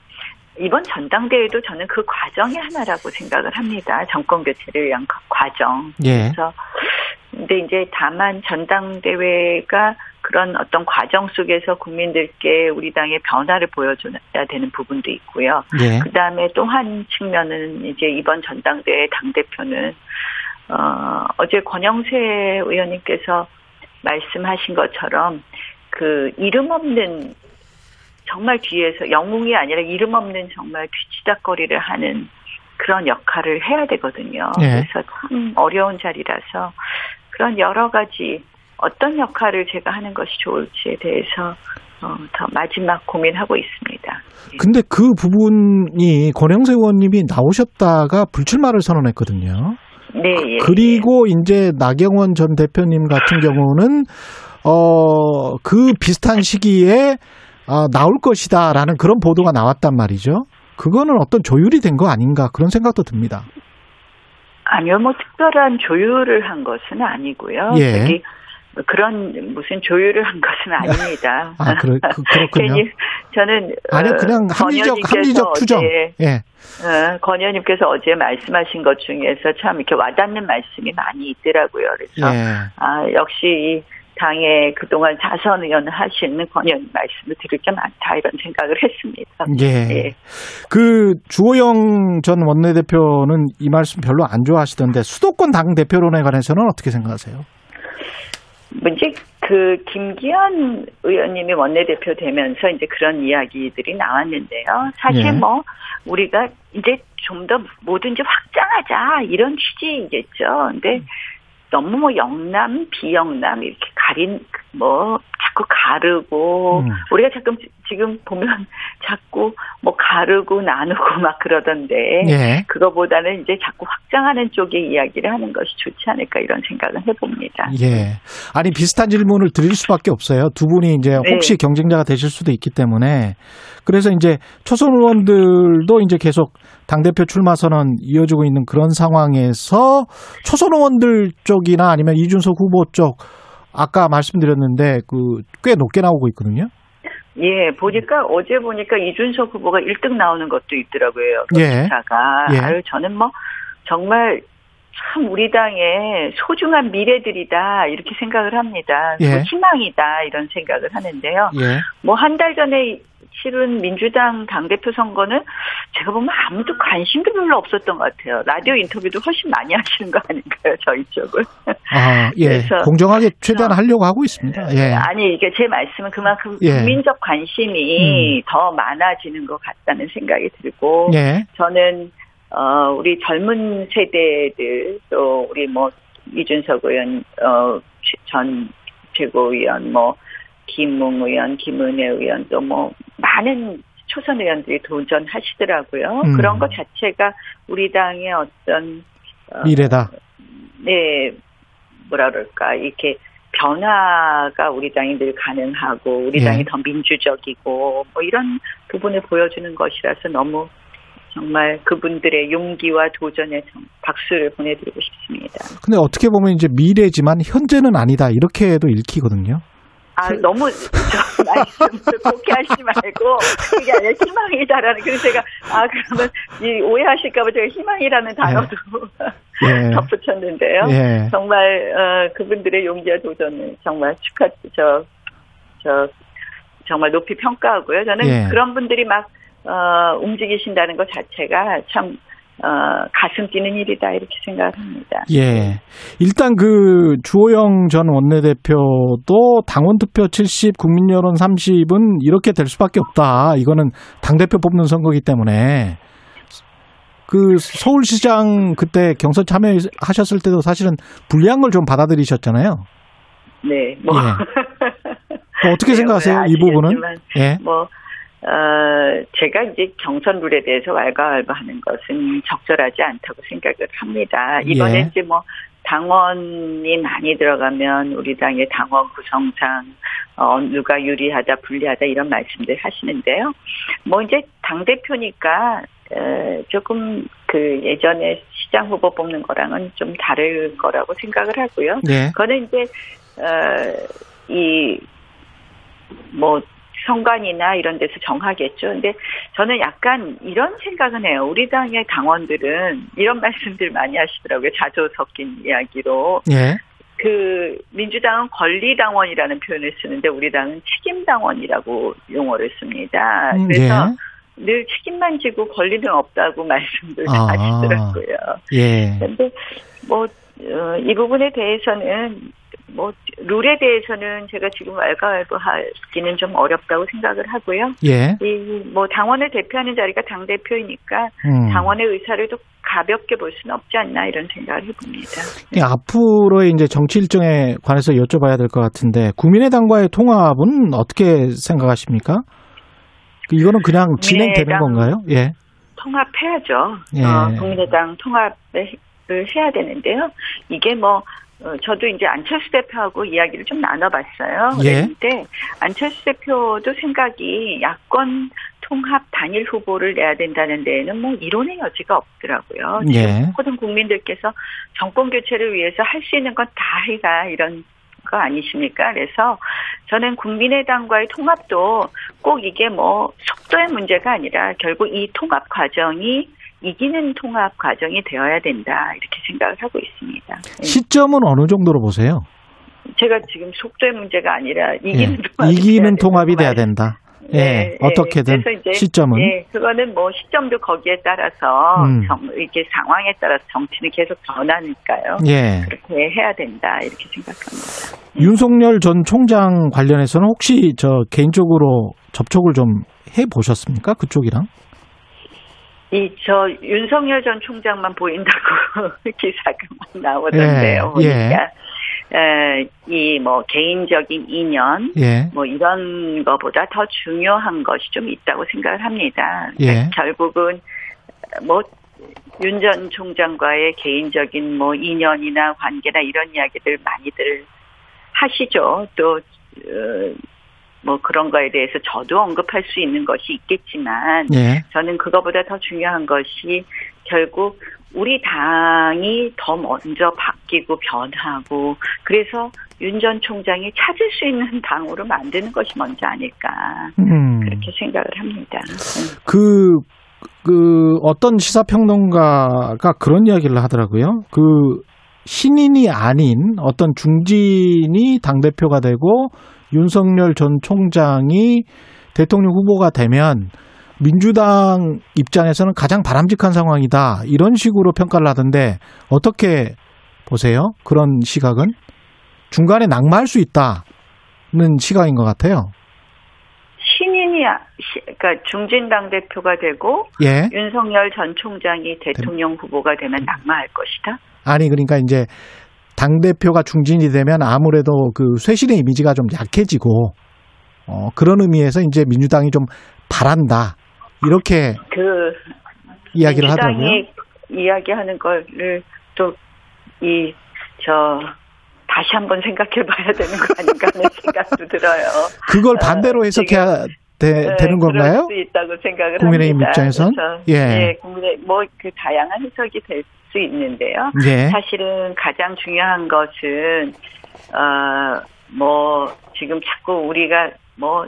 이번 전당대회도 저는 그 과정의 하나라고 생각을 합니다. 정권 교체를 위한 그 과정. 예. 그래서 근데 이제 다만 전당대회가 그런 어떤 과정 속에서 국민들께 우리 당의 변화를 보여줘야 되는 부분도 있고요. 예. 그 다음에 또 한 측면은 이제 이번 전당대회 당대표는, 어, 어제 권영세 의원님께서 말씀하신 것처럼 그 이름 없는 정말 뒤에서 영웅이 아니라 이름 없는 정말 뒤치다거리를 하는 그런 역할을 해야 되거든요. 예. 그래서 참 어려운 자리라서 그런 여러 가지 어떤 역할을 제가 하는 것이 좋을지에 대해서 어, 더 마지막 고민하고 있습니다. 근데 그 부분이 권영세 의원님이 나오셨다가 불출마를 선언했거든요. 네, 예. 그리고 이제 나경원 전 대표님 같은 경우는 어 그 비슷한 시기에 아, 나올 것이다라는 그런 보도가 나왔단 말이죠. 그거는 어떤 조율이 된 거 아닌가 그런 생각도 듭니다. 아니요, 뭐 특별한 조율을 한 것은 아니고요. 예. 그런 무슨 조율을 한 것은 아닙니다. 아, 그렇, 그, 그렇군요. 괜히 저는 아니요, 어, 그냥 합리적, 합리적 추정. 어제, 예. 어, 권 의원님께서 어제 말씀하신 것 중에서 참 이렇게 와닿는 말씀이 많이 있더라고요. 그래서 예. 아 역시 이 당의 그동안 자선 의원을 하시는 권 의원님 말씀을 들을 게 많다 이런 생각을 했습니다. 예. 그 주호영 전 원내대표는 이 말씀 별로 안 좋아하시던데 수도권 당 대표론에 관해서는 어떻게 생각하세요? 뭐 이제 그 김기현 의원님이 원내대표 되면서 이제 그런 이야기들이 나왔는데요. 사실 예. 뭐 우리가 이제 좀 더 뭐든지 확장하자 이런 취지이겠죠. 근데 너무 뭐 영남 비영남 이렇게 가린 뭐 자꾸 가르고 음. 우리가 자꾸 지금 보면 자꾸 뭐 가르고 나누고 막 그러던데 예. 그거보다는 이제 자꾸 확장하는 쪽의 이야기를 하는 것이 좋지 않을까 이런 생각을 해봅니다. 예. 아니 비슷한 질문을 드릴 수밖에 없어요. 두 분이 이제 네. 혹시 경쟁자가 되실 수도 있기 때문에 그래서 이제 초선 의원들도 이제 계속 당 대표 출마 선언 이어지고 있는 그런 상황에서 초선 의원들 쪽이나 아니면 이준석 후보 쪽 아까 말씀드렸는데 그 꽤 높게 나오고 있거든요. 예, 보니까 어제 보니까 이준석 후보가 1등 나오는 것도 있더라고요. 예. 기사가. 예. 아유, 저는 뭐 정말 참 우리 당의 소중한 미래들이다 이렇게 생각을 합니다. 예. 뭐 희망이다 이런 생각을 하는데요. 예. 뭐한 달 전에 실은 민주당 당대표 선거는 제가 보면 아무도 관심도 별로 없었던 것 같아요. 라디오 인터뷰도 훨씬 많이 하시는 거 아닌가요, 저희 쪽을. 아, 예. 그래서 공정하게 최대한 하려고 하고 있습니다. 예. 아니, 이게 제 말씀은 그만큼 예. 국민적 관심이 더 많아지는 것 같다는 생각이 들고, 예. 저는, 어, 우리 젊은 세대들, 또, 우리 뭐, 이준석 의원, 어, 전 최고위원, 뭐, 김웅 의원, 김은혜 의원, 또 뭐, 많은 초선 의원들이 도전하시더라고요. 음. 그런 것 자체가 우리 당의 어떤, 어, 미래다. 네, 뭐라 그럴까, 이렇게 변화가 우리 당이 늘 가능하고, 우리 예. 당이 더 민주적이고, 뭐 이런 부분을 보여주는 것이라서 너무 정말 그분들의 용기와 도전에 좀 박수를 보내드리고 싶습니다. 근데 어떻게 보면 이제 미래지만 현재는 아니다. 이렇게도 읽히거든요. 아, 너무, 저, 말씀을 곱게 하시지 말고, 그게 아니라 희망이다라는, 그래서 제가, 아, 그러면, 이, 오해하실까봐 제가 희망이라는 단어도 예. 덧붙였는데요. 예. 정말, 어, 그분들의 용기와 도전을 정말 축하, 저, 저, 정말 높이 평가하고요. 저는 예. 그런 분들이 막, 어, 움직이신다는 것 자체가 참, 어, 가슴 뛰는 일이다, 이렇게 생각을 합니다. 예. 일단 그 주호영 전 원내대표도 당원 투표 70, 국민 여론 30은 이렇게 될 수밖에 없다. 이거는 당 대표 뽑는 선거기 때문에 그 서울시장 그때 경선 참여하셨을 때도 사실은 불리한 걸 좀 받아들이셨잖아요. 네, 뭐. 뭐 어떻게 네, 생각하세요? 이 부분은? 예. 뭐, 어, 제가 이제 경선 룰에 대해서 왈가왈부하는 것은 적절하지 않다고 생각을 합니다. 이번에 예. 이제 뭐, 당원이 많이 들어가면 우리 당의 당원 구성상, 어, 누가 유리하다, 불리하다 이런 말씀들 하시는데요. 뭐 이제 당 대표니까, 에, 조금 그 예전에 시장 후보 뽑는 거랑은 좀 다를 거라고 생각을 하고요. 예. 그거는 이제, 어, 이, 뭐, 선관이나 이런 데서 정하겠죠. 근데 저는 약간 이런 생각은 해요. 우리 당의 당원들은 이런 말씀들 많이 하시더라고요. 자조 섞인 이야기로. 예. 그, 민주당은 권리당원이라는 표현을 쓰는데 우리 당은 책임당원이라고 용어를 씁니다. 음, 그래서 늘 책임만 지고 권리는 없다고 말씀들 아. 하시더라고요. 예. 근데 뭐, 어, 이 부분에 대해서는 뭐 룰에 대해서는 제가 지금 왈가왈부하기는 좀 어렵다고 생각을 하고요. 예. 이뭐 당원을 대표하는 자리가 당 대표이니까 음. 당원의 의사를 또 가볍게 볼 수는 없지 않나 이런 생각을 해봅니다. 이 앞으로의 이제 정치 일정에 관해서 여쭤봐야 될 것 같은데 국민의당과의 통합은 어떻게 생각하십니까? 이거는 그냥 진행되는 건가요? 예. 통합해야죠. 예. 어, 국민의당 통합을 해야 되는데요. 이게 뭐 어, 저도 이제 안철수 대표하고 이야기를 좀 나눠봤어요. 예. 그런데 안철수 대표도 생각이 야권 통합 단일 후보를 내야 된다는 데에는 뭐 이론의 여지가 없더라고요. 예. 모든 국민들께서 정권 교체를 위해서 할 수 있는 건 다 해라 이런 거 아니십니까? 그래서 저는 국민의당과의 통합도 꼭 이게 뭐 속도의 문제가 아니라 결국 이 통합 과정이 이기는 통합 과정이 되어야 된다 이렇게 생각을 하고 있습니다. 네. 시점은 어느 정도로 보세요? 제가 지금 속도의 문제가 아니라 예. 이기는 통합이 이기는 돼야 통합이 돼야 된다. 네, 예. 네. 어떻게든 이제, 시점은 예, 그거는 뭐 시점도 거기에 따라서 음. 정, 이게 상황에 따라서 정치는 계속 변하니까요. 예. 그렇게 해야 된다 이렇게 생각합니다. 윤석열 전 총장 관련해서는 혹시 저 개인적으로 접촉을 좀 해 보셨습니까? 그쪽이랑? 이 저 윤석열 전 총장만 보인다고 기사가 막 나오던데요. 예, 보니까 이뭐 개인적인 인연 예. 뭐 이런 거보다 더 중요한 것이 좀 있다고 생각을 합니다. 예. 결국은 뭐 윤 전 총장과의 개인적인 뭐 인연이나 관계나 이런 이야기들 많이들 하시죠. 또 어, 뭐 그런 거에 대해서 저도 언급할 수 있는 것이 있겠지만 예. 저는 그거보다 더 중요한 것이 결국 우리 당이 더 먼저 바뀌고 변하고 그래서 윤 전 총장이 찾을 수 있는 당으로 만드는 것이 먼저 아닐까 음. 그렇게 생각을 합니다. 음. 그, 그, 어떤 시사평론가가 그런 이야기를 하더라고요. 그, 신인이 아닌 어떤 중진이 당대표가 되고 윤석열 전 총장이 대통령 후보가 되면 민주당 입장에서는 가장 바람직한 상황이다. 이런 식으로 평가를 하던데 어떻게 보세요? 그런 시각은 중간에 낙마할 수 있다는 시각인 것 같아요. 신인이 아- 시- 그러니까 중진 당 대표가 되고 예. 윤석열 전 총장이 대통령 후보가 되면 낙마할 것이다. 아니 그러니까 이제 당 대표가 중진이 되면 아무래도 그 쇄신의 이미지가 좀 약해지고 어, 그런 의미에서 이제 민주당이 좀 바란다 이렇게 그 이야기를 하더라고요. 이야기하는 거를 또 이 저 다시 한번 생각해 봐야 되는 거 아닌가 하는 생각도 들어요. 그걸 반대로 해석해야 되, 네, 되는 건가요? 수 있다고 생각을 국민의힘 합니다. 입장에선? 그래서, 예. 예, 국민의 뭐그 다양한 해석이 될 수 있는데요. 예. 사실은 가장 중요한 것은 어뭐 지금 자꾸 우리가 뭐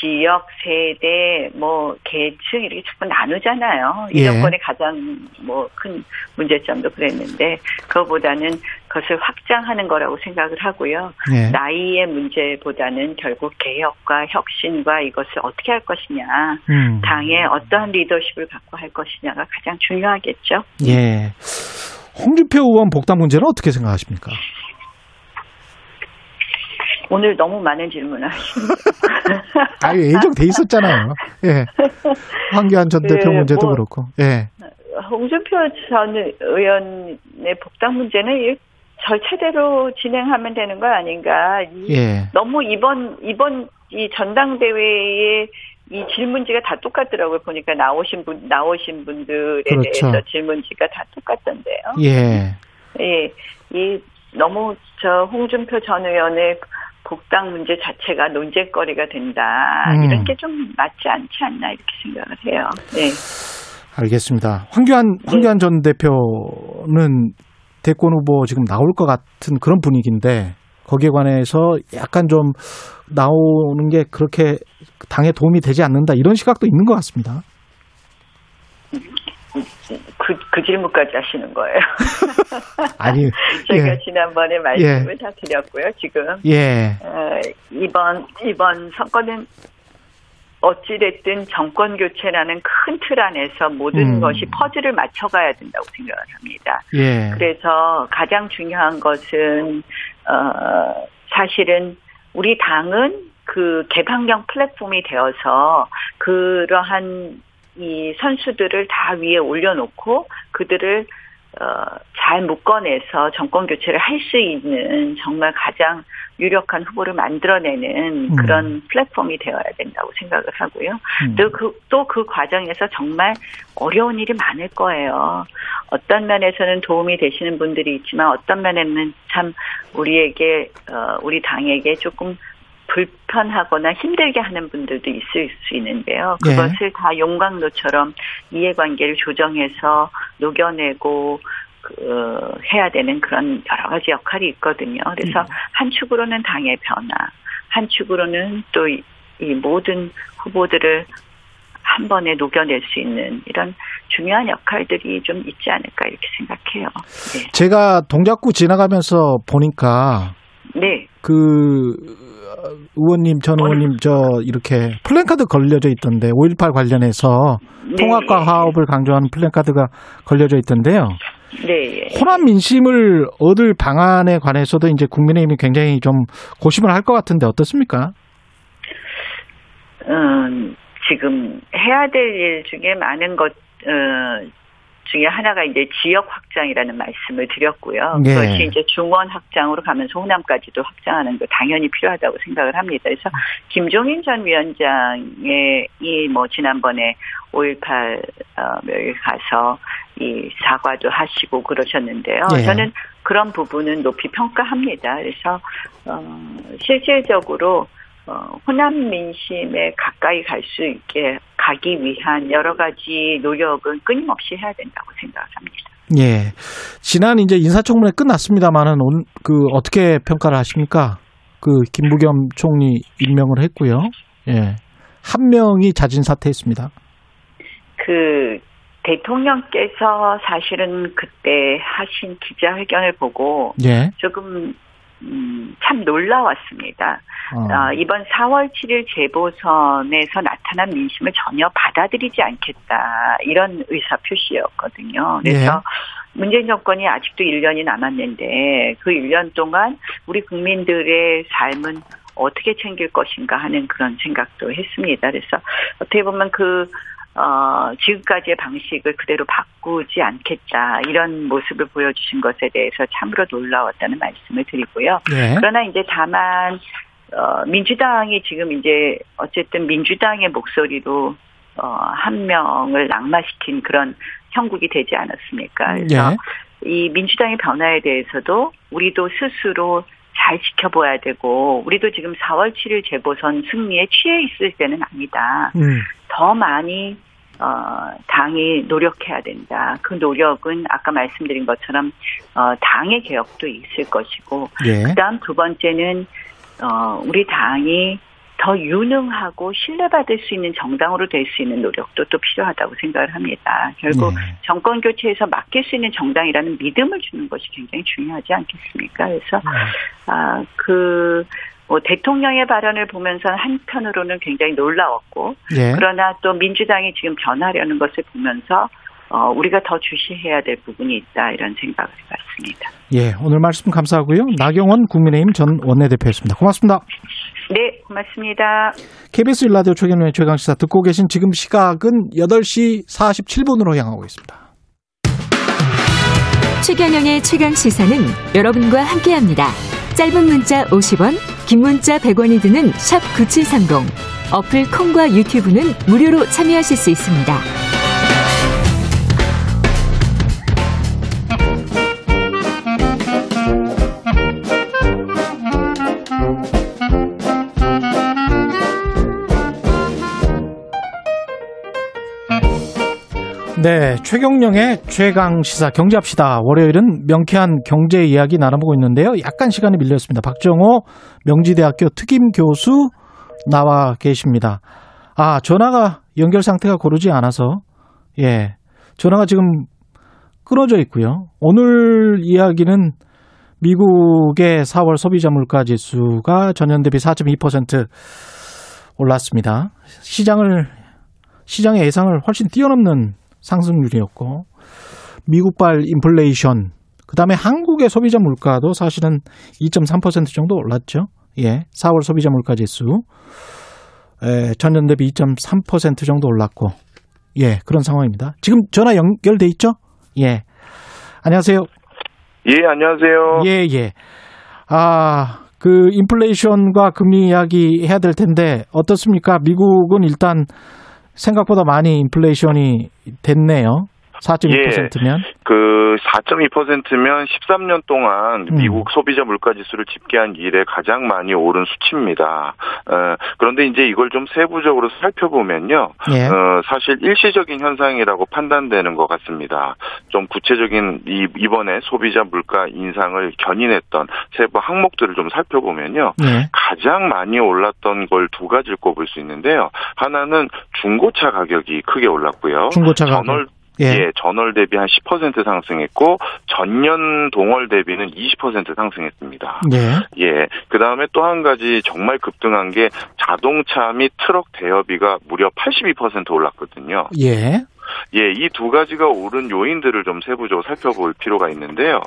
지역, 세대, 뭐 계층 이렇게 자꾸 나누잖아요. 이 예. 정권의 가장 뭐 큰 문제점도 그랬는데 그거보다는 그 것을 확장하는 거라고 생각을 하고요. 예. 나이의 문제보다는 결국 개혁과 혁신과 이것을 어떻게 할 것이냐, 음. 당의 어떠한 리더십을 갖고 할 것이냐가 가장 중요하겠죠. 예. 홍준표 의원 복당 문제는 어떻게 생각하십니까? 오늘 너무 많은 질문을 하십니다. 아, 예정돼 있었잖아요. 예. 황교안 전 그, 대표 문제도 뭐, 그렇고. 예. 홍준표 전 의원의 복당 문제는 이 절차대로 진행하면 되는 거 아닌가. 이 예. 너무 이번 이번 이 전당대회에 이 질문지가 다 똑같더라고요. 보니까 나오신 분 나오신 분들에 그렇죠. 대해서 질문지가 다 똑같던데요. 예. 예, 이 너무 저 홍준표 전 의원의 복당 문제 자체가 논쟁거리가 된다. 음. 이런 게 좀 맞지 않지 않나 이렇게 생각을 해요. 네. 알겠습니다. 황교안 황교안 전 대표는 대권 후보 지금 나올 것 같은 그런 분위기인데 거기에 관해서 약간 좀 나오는 게 그렇게 당에 도움이 되지 않는다 이런 시각도 있는 것 같습니다. 그, 그 질문까지 하시는 거예요. 아니, 제가 예. 지난번에 말씀을 다 드렸고요. 지금 예. 어, 이번 이번 선거는 어찌됐든 정권 교체라는 큰 틀 안에서 모든 음. 것이 퍼즐을 맞춰가야 된다고 생각을 합니다. 예. 그래서 가장 중요한 것은 어, 사실은 우리 당은 그 개방형 플랫폼이 되어서 그러한 이 선수들을 다 위에 올려놓고 그들을 어, 잘 묶어내서 정권 교체를 할 수 있는 정말 가장 유력한 후보를 만들어내는 음. 그런 플랫폼이 되어야 된다고 생각을 하고요. 음. 또그 또 그 과정에서 정말 어려운 일이 많을 거예요. 어떤 면에서는 도움이 되시는 분들이 있지만 어떤 면에는 참 우리에게 어, 우리 당에게 조금 불편하거나 힘들게 하는 분들도 있을 수 있는데요. 예. 그것을 다 용광로처럼 이해관계를 조정해서 녹여내고 그, 어, 해야 되는 그런 여러 가지 역할이 있거든요. 그래서 한 축으로는 당의 변화, 한 축으로는 또 이 모든 후보들을 한 번에 녹여낼 수 있는 이런 중요한 역할들이 좀 있지 않을까 이렇게 생각해요. 제가 동작구 지나가면서 보니까 네. 그 의원님 전 의원님 저 이렇게 플랜카드 걸려져 있던데 5.18 관련해서 네. 통합과 화합을 강조하는 플랜카드가 걸려져 있던데요. 네. 예. 호남 민심을 얻을 방안에 관해서도 이제 국민의힘이 굉장히 좀 고심을 할 것 같은데 어떻습니까? 음, 지금 해야 될 일 중에 많은 것, 어, 중에 하나가 이제 지역 확장이라는 말씀을 드렸고요. 네. 그것이 이제 중원 확장으로 가면서 호남까지도 확장하는 거 당연히 필요하다고 생각을 합니다. 그래서 김종인 전 위원장의 이 뭐 지난번에 5.18 어, 멸 가서 이 사과도 하시고 그러셨는데요. 예. 저는 그런 부분은 높이 평가합니다. 그래서 어, 실질적으로 어, 호남 민심에 가까이 갈 수 있게 가기 위한 여러 가지 노력은 끊임없이 해야 된다고 생각을 합니다. 예. 지난 이제 인사청문회 끝났습니다만은 온, 그 어떻게 평가를 하십니까? 그 김부겸 총리 임명을 했고요. 예. 한 명이 자진 사퇴했습니다. 그 대통령께서 사실은 그때 하신 기자회견을 보고 예. 조금 음, 참 놀라웠습니다. 어. 어, 이번 4월 7일 재보선에서 나타난 민심을 전혀 받아들이지 않겠다 이런 의사 표시였거든요. 그래서 문재인 정권이 아직도 1년이 남았는데 그 1년 동안 우리 국민들의 삶은 어떻게 챙길 것인가 하는 그런 생각도 했습니다. 그래서 어떻게 보면 그 어, 지금까지의 방식을 그대로 바꾸지 않겠다 이런 모습을 보여주신 것에 대해서 참으로 놀라웠다는 말씀을 드리고요. 예. 그러나 이제 다만 어, 민주당이 지금 이제 어쨌든 민주당의 목소리로 어, 한 명을 낙마시킨 그런 형국이 되지 않았습니까? 그래서 이 민주당의 변화에 대해서도 우리도 스스로 잘 지켜봐야 되고 우리도 지금 4월 7일 재보선 승리에 취해 있을 때는 아니다. 음. 더 많이 어, 당이 노력해야 된다. 그 노력은 아까 말씀드린 것처럼 어, 당의 개혁도 있을 것이고 예. 그다음 두 번째는 어, 우리 당이 더 유능하고 신뢰받을 수 있는 정당으로 될 수 있는 노력도 또 필요하다고 생각을 합니다. 결국 네. 정권 교체에서 맡길 수 있는 정당이라는 믿음을 주는 것이 굉장히 중요하지 않겠습니까? 그래서 아, 그, 뭐, 대통령의 발언을 보면서 한편으로는 굉장히 놀라웠고, 예. 그러나 또 민주당이 지금 변하려는 것을 보면서, 어, 우리가 더 주시해야 될 부분이 있다, 이런 생각을 해봤습니다. 예, 오늘 말씀 감사하고요. 나경원 국민의힘 전 원내대표였습니다. 고맙습니다. 네, 고맙습니다. KBS 일라디오 최경련의 최강시사 듣고 계신 지금 시각은 8시 47분으로 향하고 있습니다. 최경영의 최강 시사는 여러분과 함께합니다. 짧은 문자 50원, 긴 문자 100원이 드는 샵 9730. 어플 콩과 유튜브는 무료로 참여하실 수 있습니다. 네, 최경령의 최강 시사 경제합시다. 월요일은 명쾌한 경제 이야기 나눠보고 있는데요. 약간 시간이 밀렸습니다. 박정호 명지대학교 특임 교수 나와 계십니다. 아, 전화가 연결 상태가 고르지 않아서 예, 전화가 지금 끊어져 있고요. 오늘 이야기는 미국의 4월 소비자 물가 지수가 전년 대비 4.2% 올랐습니다. 시장을 시장의 예상을 훨씬 뛰어넘는 상승률이었고 미국발 인플레이션 그다음에 한국의 소비자 물가도 사실은 2.3% 정도 올랐죠. 예. 4월 소비자 물가 지수 에, 전년 대비 2.3% 정도 올랐고 예, 그런 상황입니다. 지금 전화 연결돼 있죠? 예. 안녕하세요. 예, 안녕하세요. 예, 예. 아, 그 인플레이션과 금리 이야기 해야 될 텐데 어떻습니까? 미국은 일단 생각보다 많이 인플레이션이 됐네요. 4.2%면. 그 4.2%면 13년 동안 음. 미국 소비자 물가 지수를 집계한 이래 가장 많이 오른 수치입니다. 어, 그런데 이제 이걸 좀 세부적으로 살펴보면요. 예. 어, 사실 일시적인 현상이라고 판단되는 것 같습니다. 좀 구체적인 이, 이번에 소비자 물가 인상을 견인했던 세부 항목들을 좀 살펴보면요. 예. 가장 많이 올랐던 걸 두 가지를 꼽을 수 있는데요. 하나는 중고차 가격이 크게 올랐고요. 중고차 가격. 전월 예. 예, 전월 대비 한 10% 상승했고 전년 동월 대비는 20% 상승했습니다. 예. 예. 그 다음에 또 한 가지 정말 급등한 게 자동차 및 트럭 대여비가 무려 82% 올랐거든요. 예. 예, 이 두 가지가 오른 요인들을 좀 세부적으로 살펴볼 필요가 있는데요.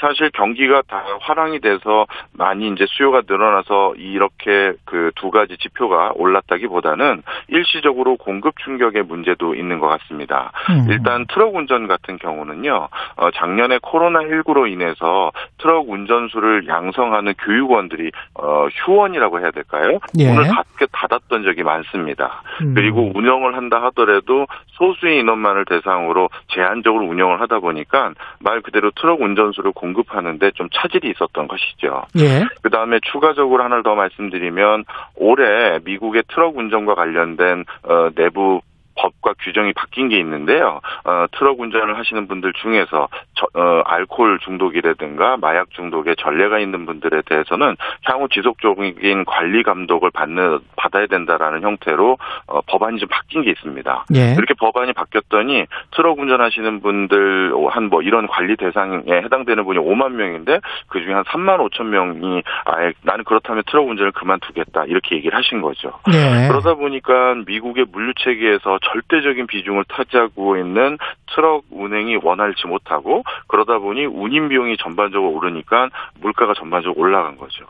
사실 경기가 다 화랑이 돼서 많이 이제 수요가 늘어나서 이렇게 그 두 가지 지표가 올랐다기보다는 일시적으로 공급 충격의 문제도 있는 것 같습니다. 음. 일단 트럭 운전 같은 경우는요, 어, 작년에 코로나19로 인해서 트럭 운전수를 양성하는 교육원들이, 어, 휴원이라고 해야 될까요? 예. 문을 닫, 닫았던 적이 많습니다. 음. 그리고 운영을 한다 하더라도 소수의 인원만을 대상으로 제한적으로 운영을 하다 보니까 말 그대로 트럭 운전수를 공급하는데 좀 차질이 있었던 것이죠. 예. 그 다음에 추가적으로 하나를 더 말씀드리면 올해 미국의 트럭 운전과 관련된 어, 내부 법과 규정이 바뀐 게 있는데요. 어, 트럭 운전을 하시는 분들 중에서 저, 어, 알코올 중독이라든가 마약 중독에 전례가 있는 분들에 대해서는 향후 지속적인 관리 감독을 받는 받아야 된다라는 형태로 어, 법안이 좀 바뀐 게 있습니다. 예. 이렇게 법안이 바뀌었더니 트럭 운전하시는 분들 한 뭐 이런 관리 대상에 해당되는 분이 5만 명인데 그 중에 한 3만 5천 명이 아예 나는 그렇다면 트럭 운전을 그만두겠다 이렇게 얘기를 하신 거죠. 예. 그러다 보니까 미국의 물류 체계에서 절대적인 비중을 차지하고 있는 트럭 운행이 원활치 못하고 그러다 보니 운임 비용이 전반적으로 오르니까 물가가 전반적으로 올라간 거죠.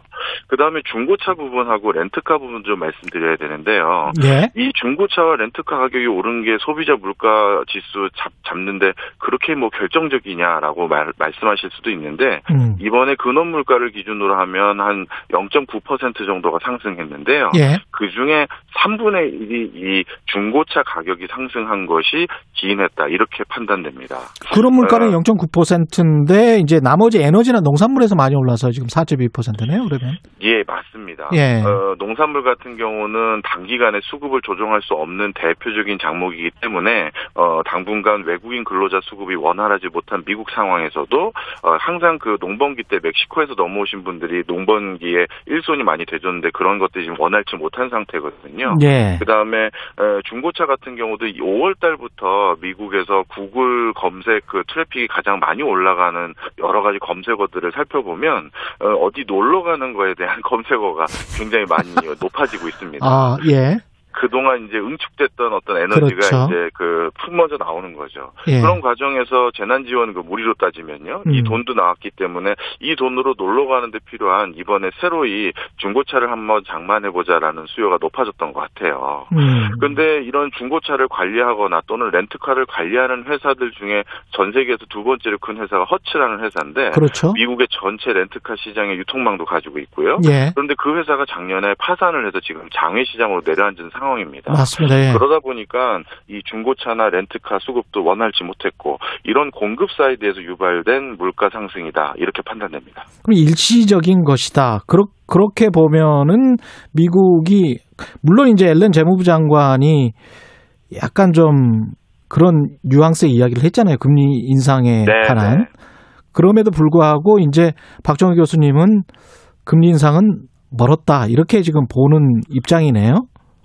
그 다음에 중고차 부분하고 렌트카 부분 좀 말씀드려야 되는데요. 예. 이 중고차와 렌트카 가격이 오른 게 소비자 물가 지수 잡, 잡는데 그렇게 뭐 결정적이냐라고 말, 말씀하실 수도 있는데 음. 이번에 근원 물가를 기준으로 하면 한 0.9% 정도가 상승했는데요. 예. 그 중에 3분의 1이 이 중고차 가격 이 상승한 것이 기인했다 이렇게 판단됩니다. 그런 물가는 어, 0.9%인데 이제 나머지 에너지나 농산물에서 많이 올라서 지금 4.2%네요. 그러면. 예, 맞습니다. 예. 어, 농산물 같은 경우는 단기간에 수급을 조정할 수 없는 대표적인 장목이기 때문에 어, 당분간 외국인 근로자 수급이 원활하지 못한 미국 상황에서도 어, 항상 그 농번기 때 멕시코에서 넘어오신 분들이 농번기에 일손이 많이 되줬는데 그런 것들이 지금 원활치 못한 상태거든요. 예. 그 다음에 중고차 같은 경우도 5월 달부터 미국에서 구글 검색 그 트래픽이 가장 많이 올라가는 여러 가지 검색어들을 살펴보면 어, 어디 놀러 가는 거에 대한 검색어가 굉장히 많이 높아지고 있습니다. 아, 예. 그동안 이제 응축됐던 어떤 에너지가 그렇죠. 이제 그 품어져 나오는 거죠. 예. 그런 과정에서 재난지원 그 무리로 따지면요. 이 음. 돈도 나왔기 때문에 이 돈으로 놀러 가는데 필요한 이번에 새로 이 중고차를 한번 장만해보자라는 수요가 높아졌던 것 같아요. 음. 근데 이런 중고차를 관리하거나 또는 렌트카를 관리하는 회사들 중에 전 세계에서 두 번째로 큰 회사가 허츠라는 회사인데 그렇죠. 미국의 전체 렌트카 시장의 유통망도 가지고 있고요. 예. 그런데 그 회사가 작년에 파산을 해서 지금 장외 시장으로 내려앉은 상황입니다. 맞습니다. 예. 그러다 보니까 이 중고차나 렌트카 수급도 원활치 못했고 이런 공급 side에서 유발된 물가 상승이다 이렇게 판단됩니다. 그럼 일시적인 것이다. 그렇, 그렇게 보면은 미국이 물론 이제 옐런 재무부 장관이 약간 좀 그런 뉘앙스의 이야기를 했잖아요. 금리 인상에 네, 관한. 네. 그럼에도 불구하고 이제 박정희 교수님은 금리 인상은 멀었다. 이렇게 지금 보는 입장이네요.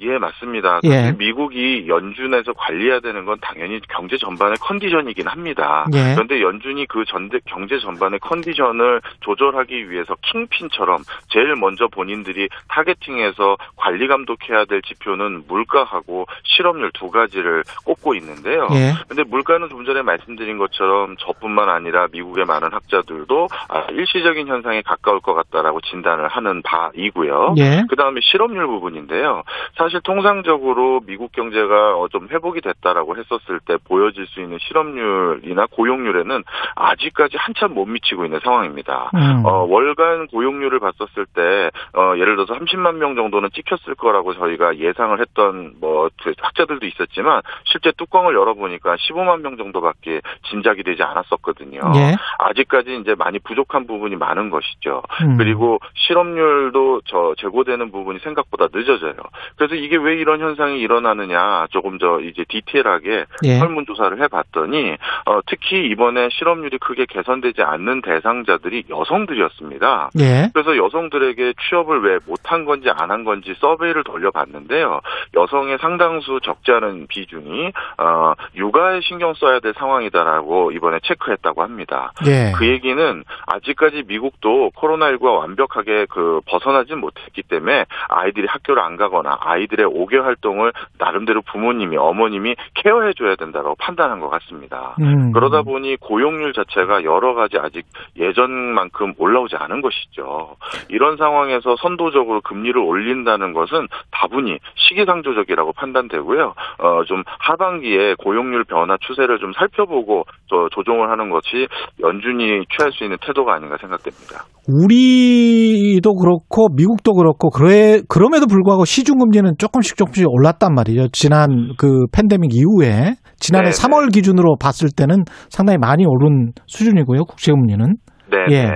예, 맞습니다. 예. 미국이 연준에서 관리해야 되는 건 당연히 경제 전반의 컨디션이긴 합니다. 예. 그런데 연준이 그 전대, 경제 전반의 컨디션을 조절하기 위해서 킹핀처럼 제일 먼저 본인들이 타겟팅해서 관리 감독해야 될 지표는 물가하고 실업률 두 가지를 꼽고 있는데요. 예. 근데 물가는 좀 전에 말씀드린 것처럼 저뿐만 아니라 미국의 많은 학자들도 아, 일시적인 현상에 가까울 것 같다라고 진단을 하는 바이고요. 예. 그 다음에 실업률 부분인데요. 사실 통상적으로 미국 경제가 어, 좀 회복이 됐다라고 했었을 때 보여질 수 있는 실업률이나 고용률에는 아직까지 한참 못 미치고 있는 상황입니다. 음. 어, 월간 고용률을 봤었을 때 어, 예를 들어서 30만 명 정도는 찍혔을 거라고 저희가 예상을 했던 뭐그 학자들도 있었지만 실제 뚜껑을 열어보니까 15만 명 정도밖에 진작이 되지 않았었거든요. 예. 아직까지 이제 많이 부족한 부분이 많은 것이죠. 음. 그리고 실업률도 저 제고되는 부분이 생각보다 늦어져요. 그래서 이게 왜 이런 현상이 일어나느냐 조금 더 이제 디테일하게 예. 설문조사를 해봤더니 어, 특히 이번에 실업률이 크게 개선되지 않는 대상자들이 여성들이었습니다. 예. 그래서 여성들에게 취업을 왜 못한 건지 안 한 건지 서베이를 돌려봤는데요. 여성의 상당수 적지 않은 비중이 어, 육아에 신경 써야 될 상황이다라고 이번에 체크했다고 합니다. 예. 그 얘기는 아직까지 미국도 코로나19가 완벽하게 그 벗어나지 못했기 때문에 아이들이 학교를 안 가거나 아이 들의 5개 활동을 나름대로 부모님이 어머님이 케어해 줘야 된다고 판단한 것 같습니다. 음. 그러다 보니 고용률 자체가 여러 가지 아직 예전만큼 올라오지 않은 것이죠. 이런 상황에서 선도적으로 금리를 올린다는 것은 다분히 시기상조적이라고 판단되고요. 어, 좀 하반기에 고용률 변화 추세를 좀 살펴보고 저 조정을 하는 것이 연준이 취할 수 있는 태도가 아닌가 생각됩니다. 우리도 그렇고 미국도 그렇고 그래 그럼에도 불구하고 시중 금리는 조금씩 조금씩 올랐단 말이죠. 지난 그 팬데믹 이후에 지난해 네, 3월 기준으로 봤을 때는 상당히 많이 오른 수준이고요. 국제 금리는. 네. 예. 네.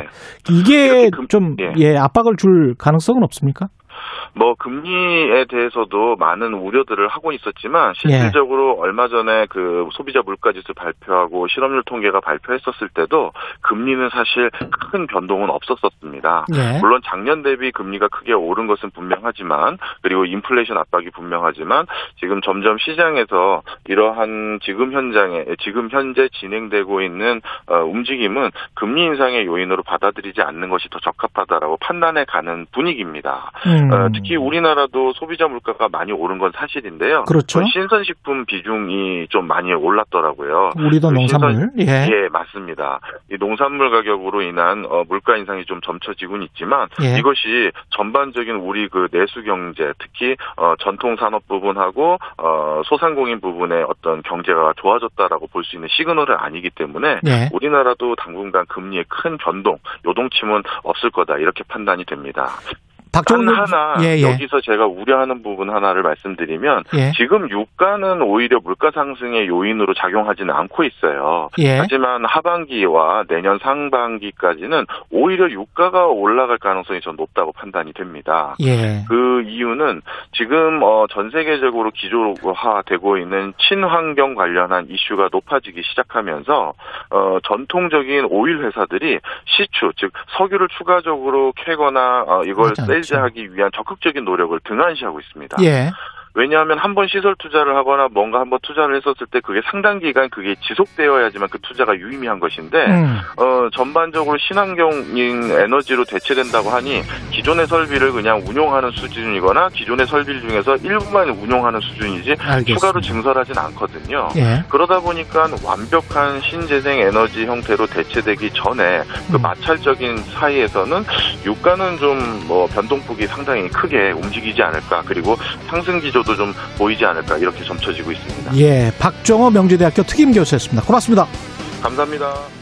이게 금- 좀 예. 예, 압박을 줄 가능성은 없습니까? 뭐 금리에 대해서도 많은 우려들을 하고 있었지만 예. 실질적으로 얼마 전에 그 소비자 물가지수 발표하고 실업률 통계가 발표했었을 때도 금리는 사실 큰 변동은 없었었습니다. 예. 물론 작년 대비 금리가 크게 오른 것은 분명하지만 그리고 인플레이션 압박이 분명하지만 지금 점점 시장에서 이러한 지금 현장에 지금 현재 진행되고 있는 어, 움직임은 금리 인상의 요인으로 받아들이지 않는 것이 더 적합하다라고 판단해 가는 분위기입니다. 음. 어, 특히 우리나라도 소비자 물가가 많이 오른 건 사실인데요. 그렇죠. 어, 신선식품 비중이 좀 많이 올랐더라고요. 우리도 그 농산물. 신선- 예. 예, 맞습니다. 이 농산물 가격으로 인한 어, 물가 인상이 좀 점쳐지고는 있지만 예. 이것이 전반적인 우리 그 내수 경제, 특히 어, 전통 산업 부분하고 어, 소상공인 부분의 어떤 경제가 좋아졌다라고 볼 수 있는 시그널은 아니기 때문에 예. 우리나라도 당분간 금리의 큰 변동, 요동침은 없을 거다 이렇게 판단이 됩니다. 박종훈 단 하나 예, 예. 여기서 제가 우려하는 부분 하나를 말씀드리면 예. 지금 유가는 오히려 물가 상승의 요인으로 작용하지는 않고 있어요. 예. 하지만 하반기와 내년 상반기까지는 오히려 유가가 올라갈 가능성이 좀 높다고 판단이 됩니다. 예. 그 이유는 지금 어, 전 세계적으로 기조화되고 있는 친환경 관련한 이슈가 높아지기 시작하면서 어, 전통적인 오일 회사들이 시추 즉 석유를 추가적으로 캐거나 어, 이걸 맞아, 셀즈하기 위한 적극적인 노력을 등한시하고 있습니다. 예. 왜냐하면 한 번 시설 투자를 하거나 뭔가 한 번 투자를 했었을 때 그게 상당 기간 그게 지속되어야지만 그 투자가 유의미한 것인데 음. 어, 전반적으로 친환경인 에너지로 대체된다고 하니 기존의 설비를 그냥 운용하는 수준이거나 기존의 설비 중에서 일부만 운용하는 수준이지 알겠습니다. 추가로 증설하진 않거든요. 예. 그러다 보니까 완벽한 신재생 에너지 형태로 대체되기 전에 그 음. 마찰적인 사이에서는 유가는 좀 뭐 변동폭이 상당히 크게 움직이지 않을까 그리고 상승 기조 도 좀 보이지 않을까 이렇게 점쳐지고 있습니다. 예. 박정호 명지대학교 특임 교수였습니다. 고맙습니다. 감사합니다.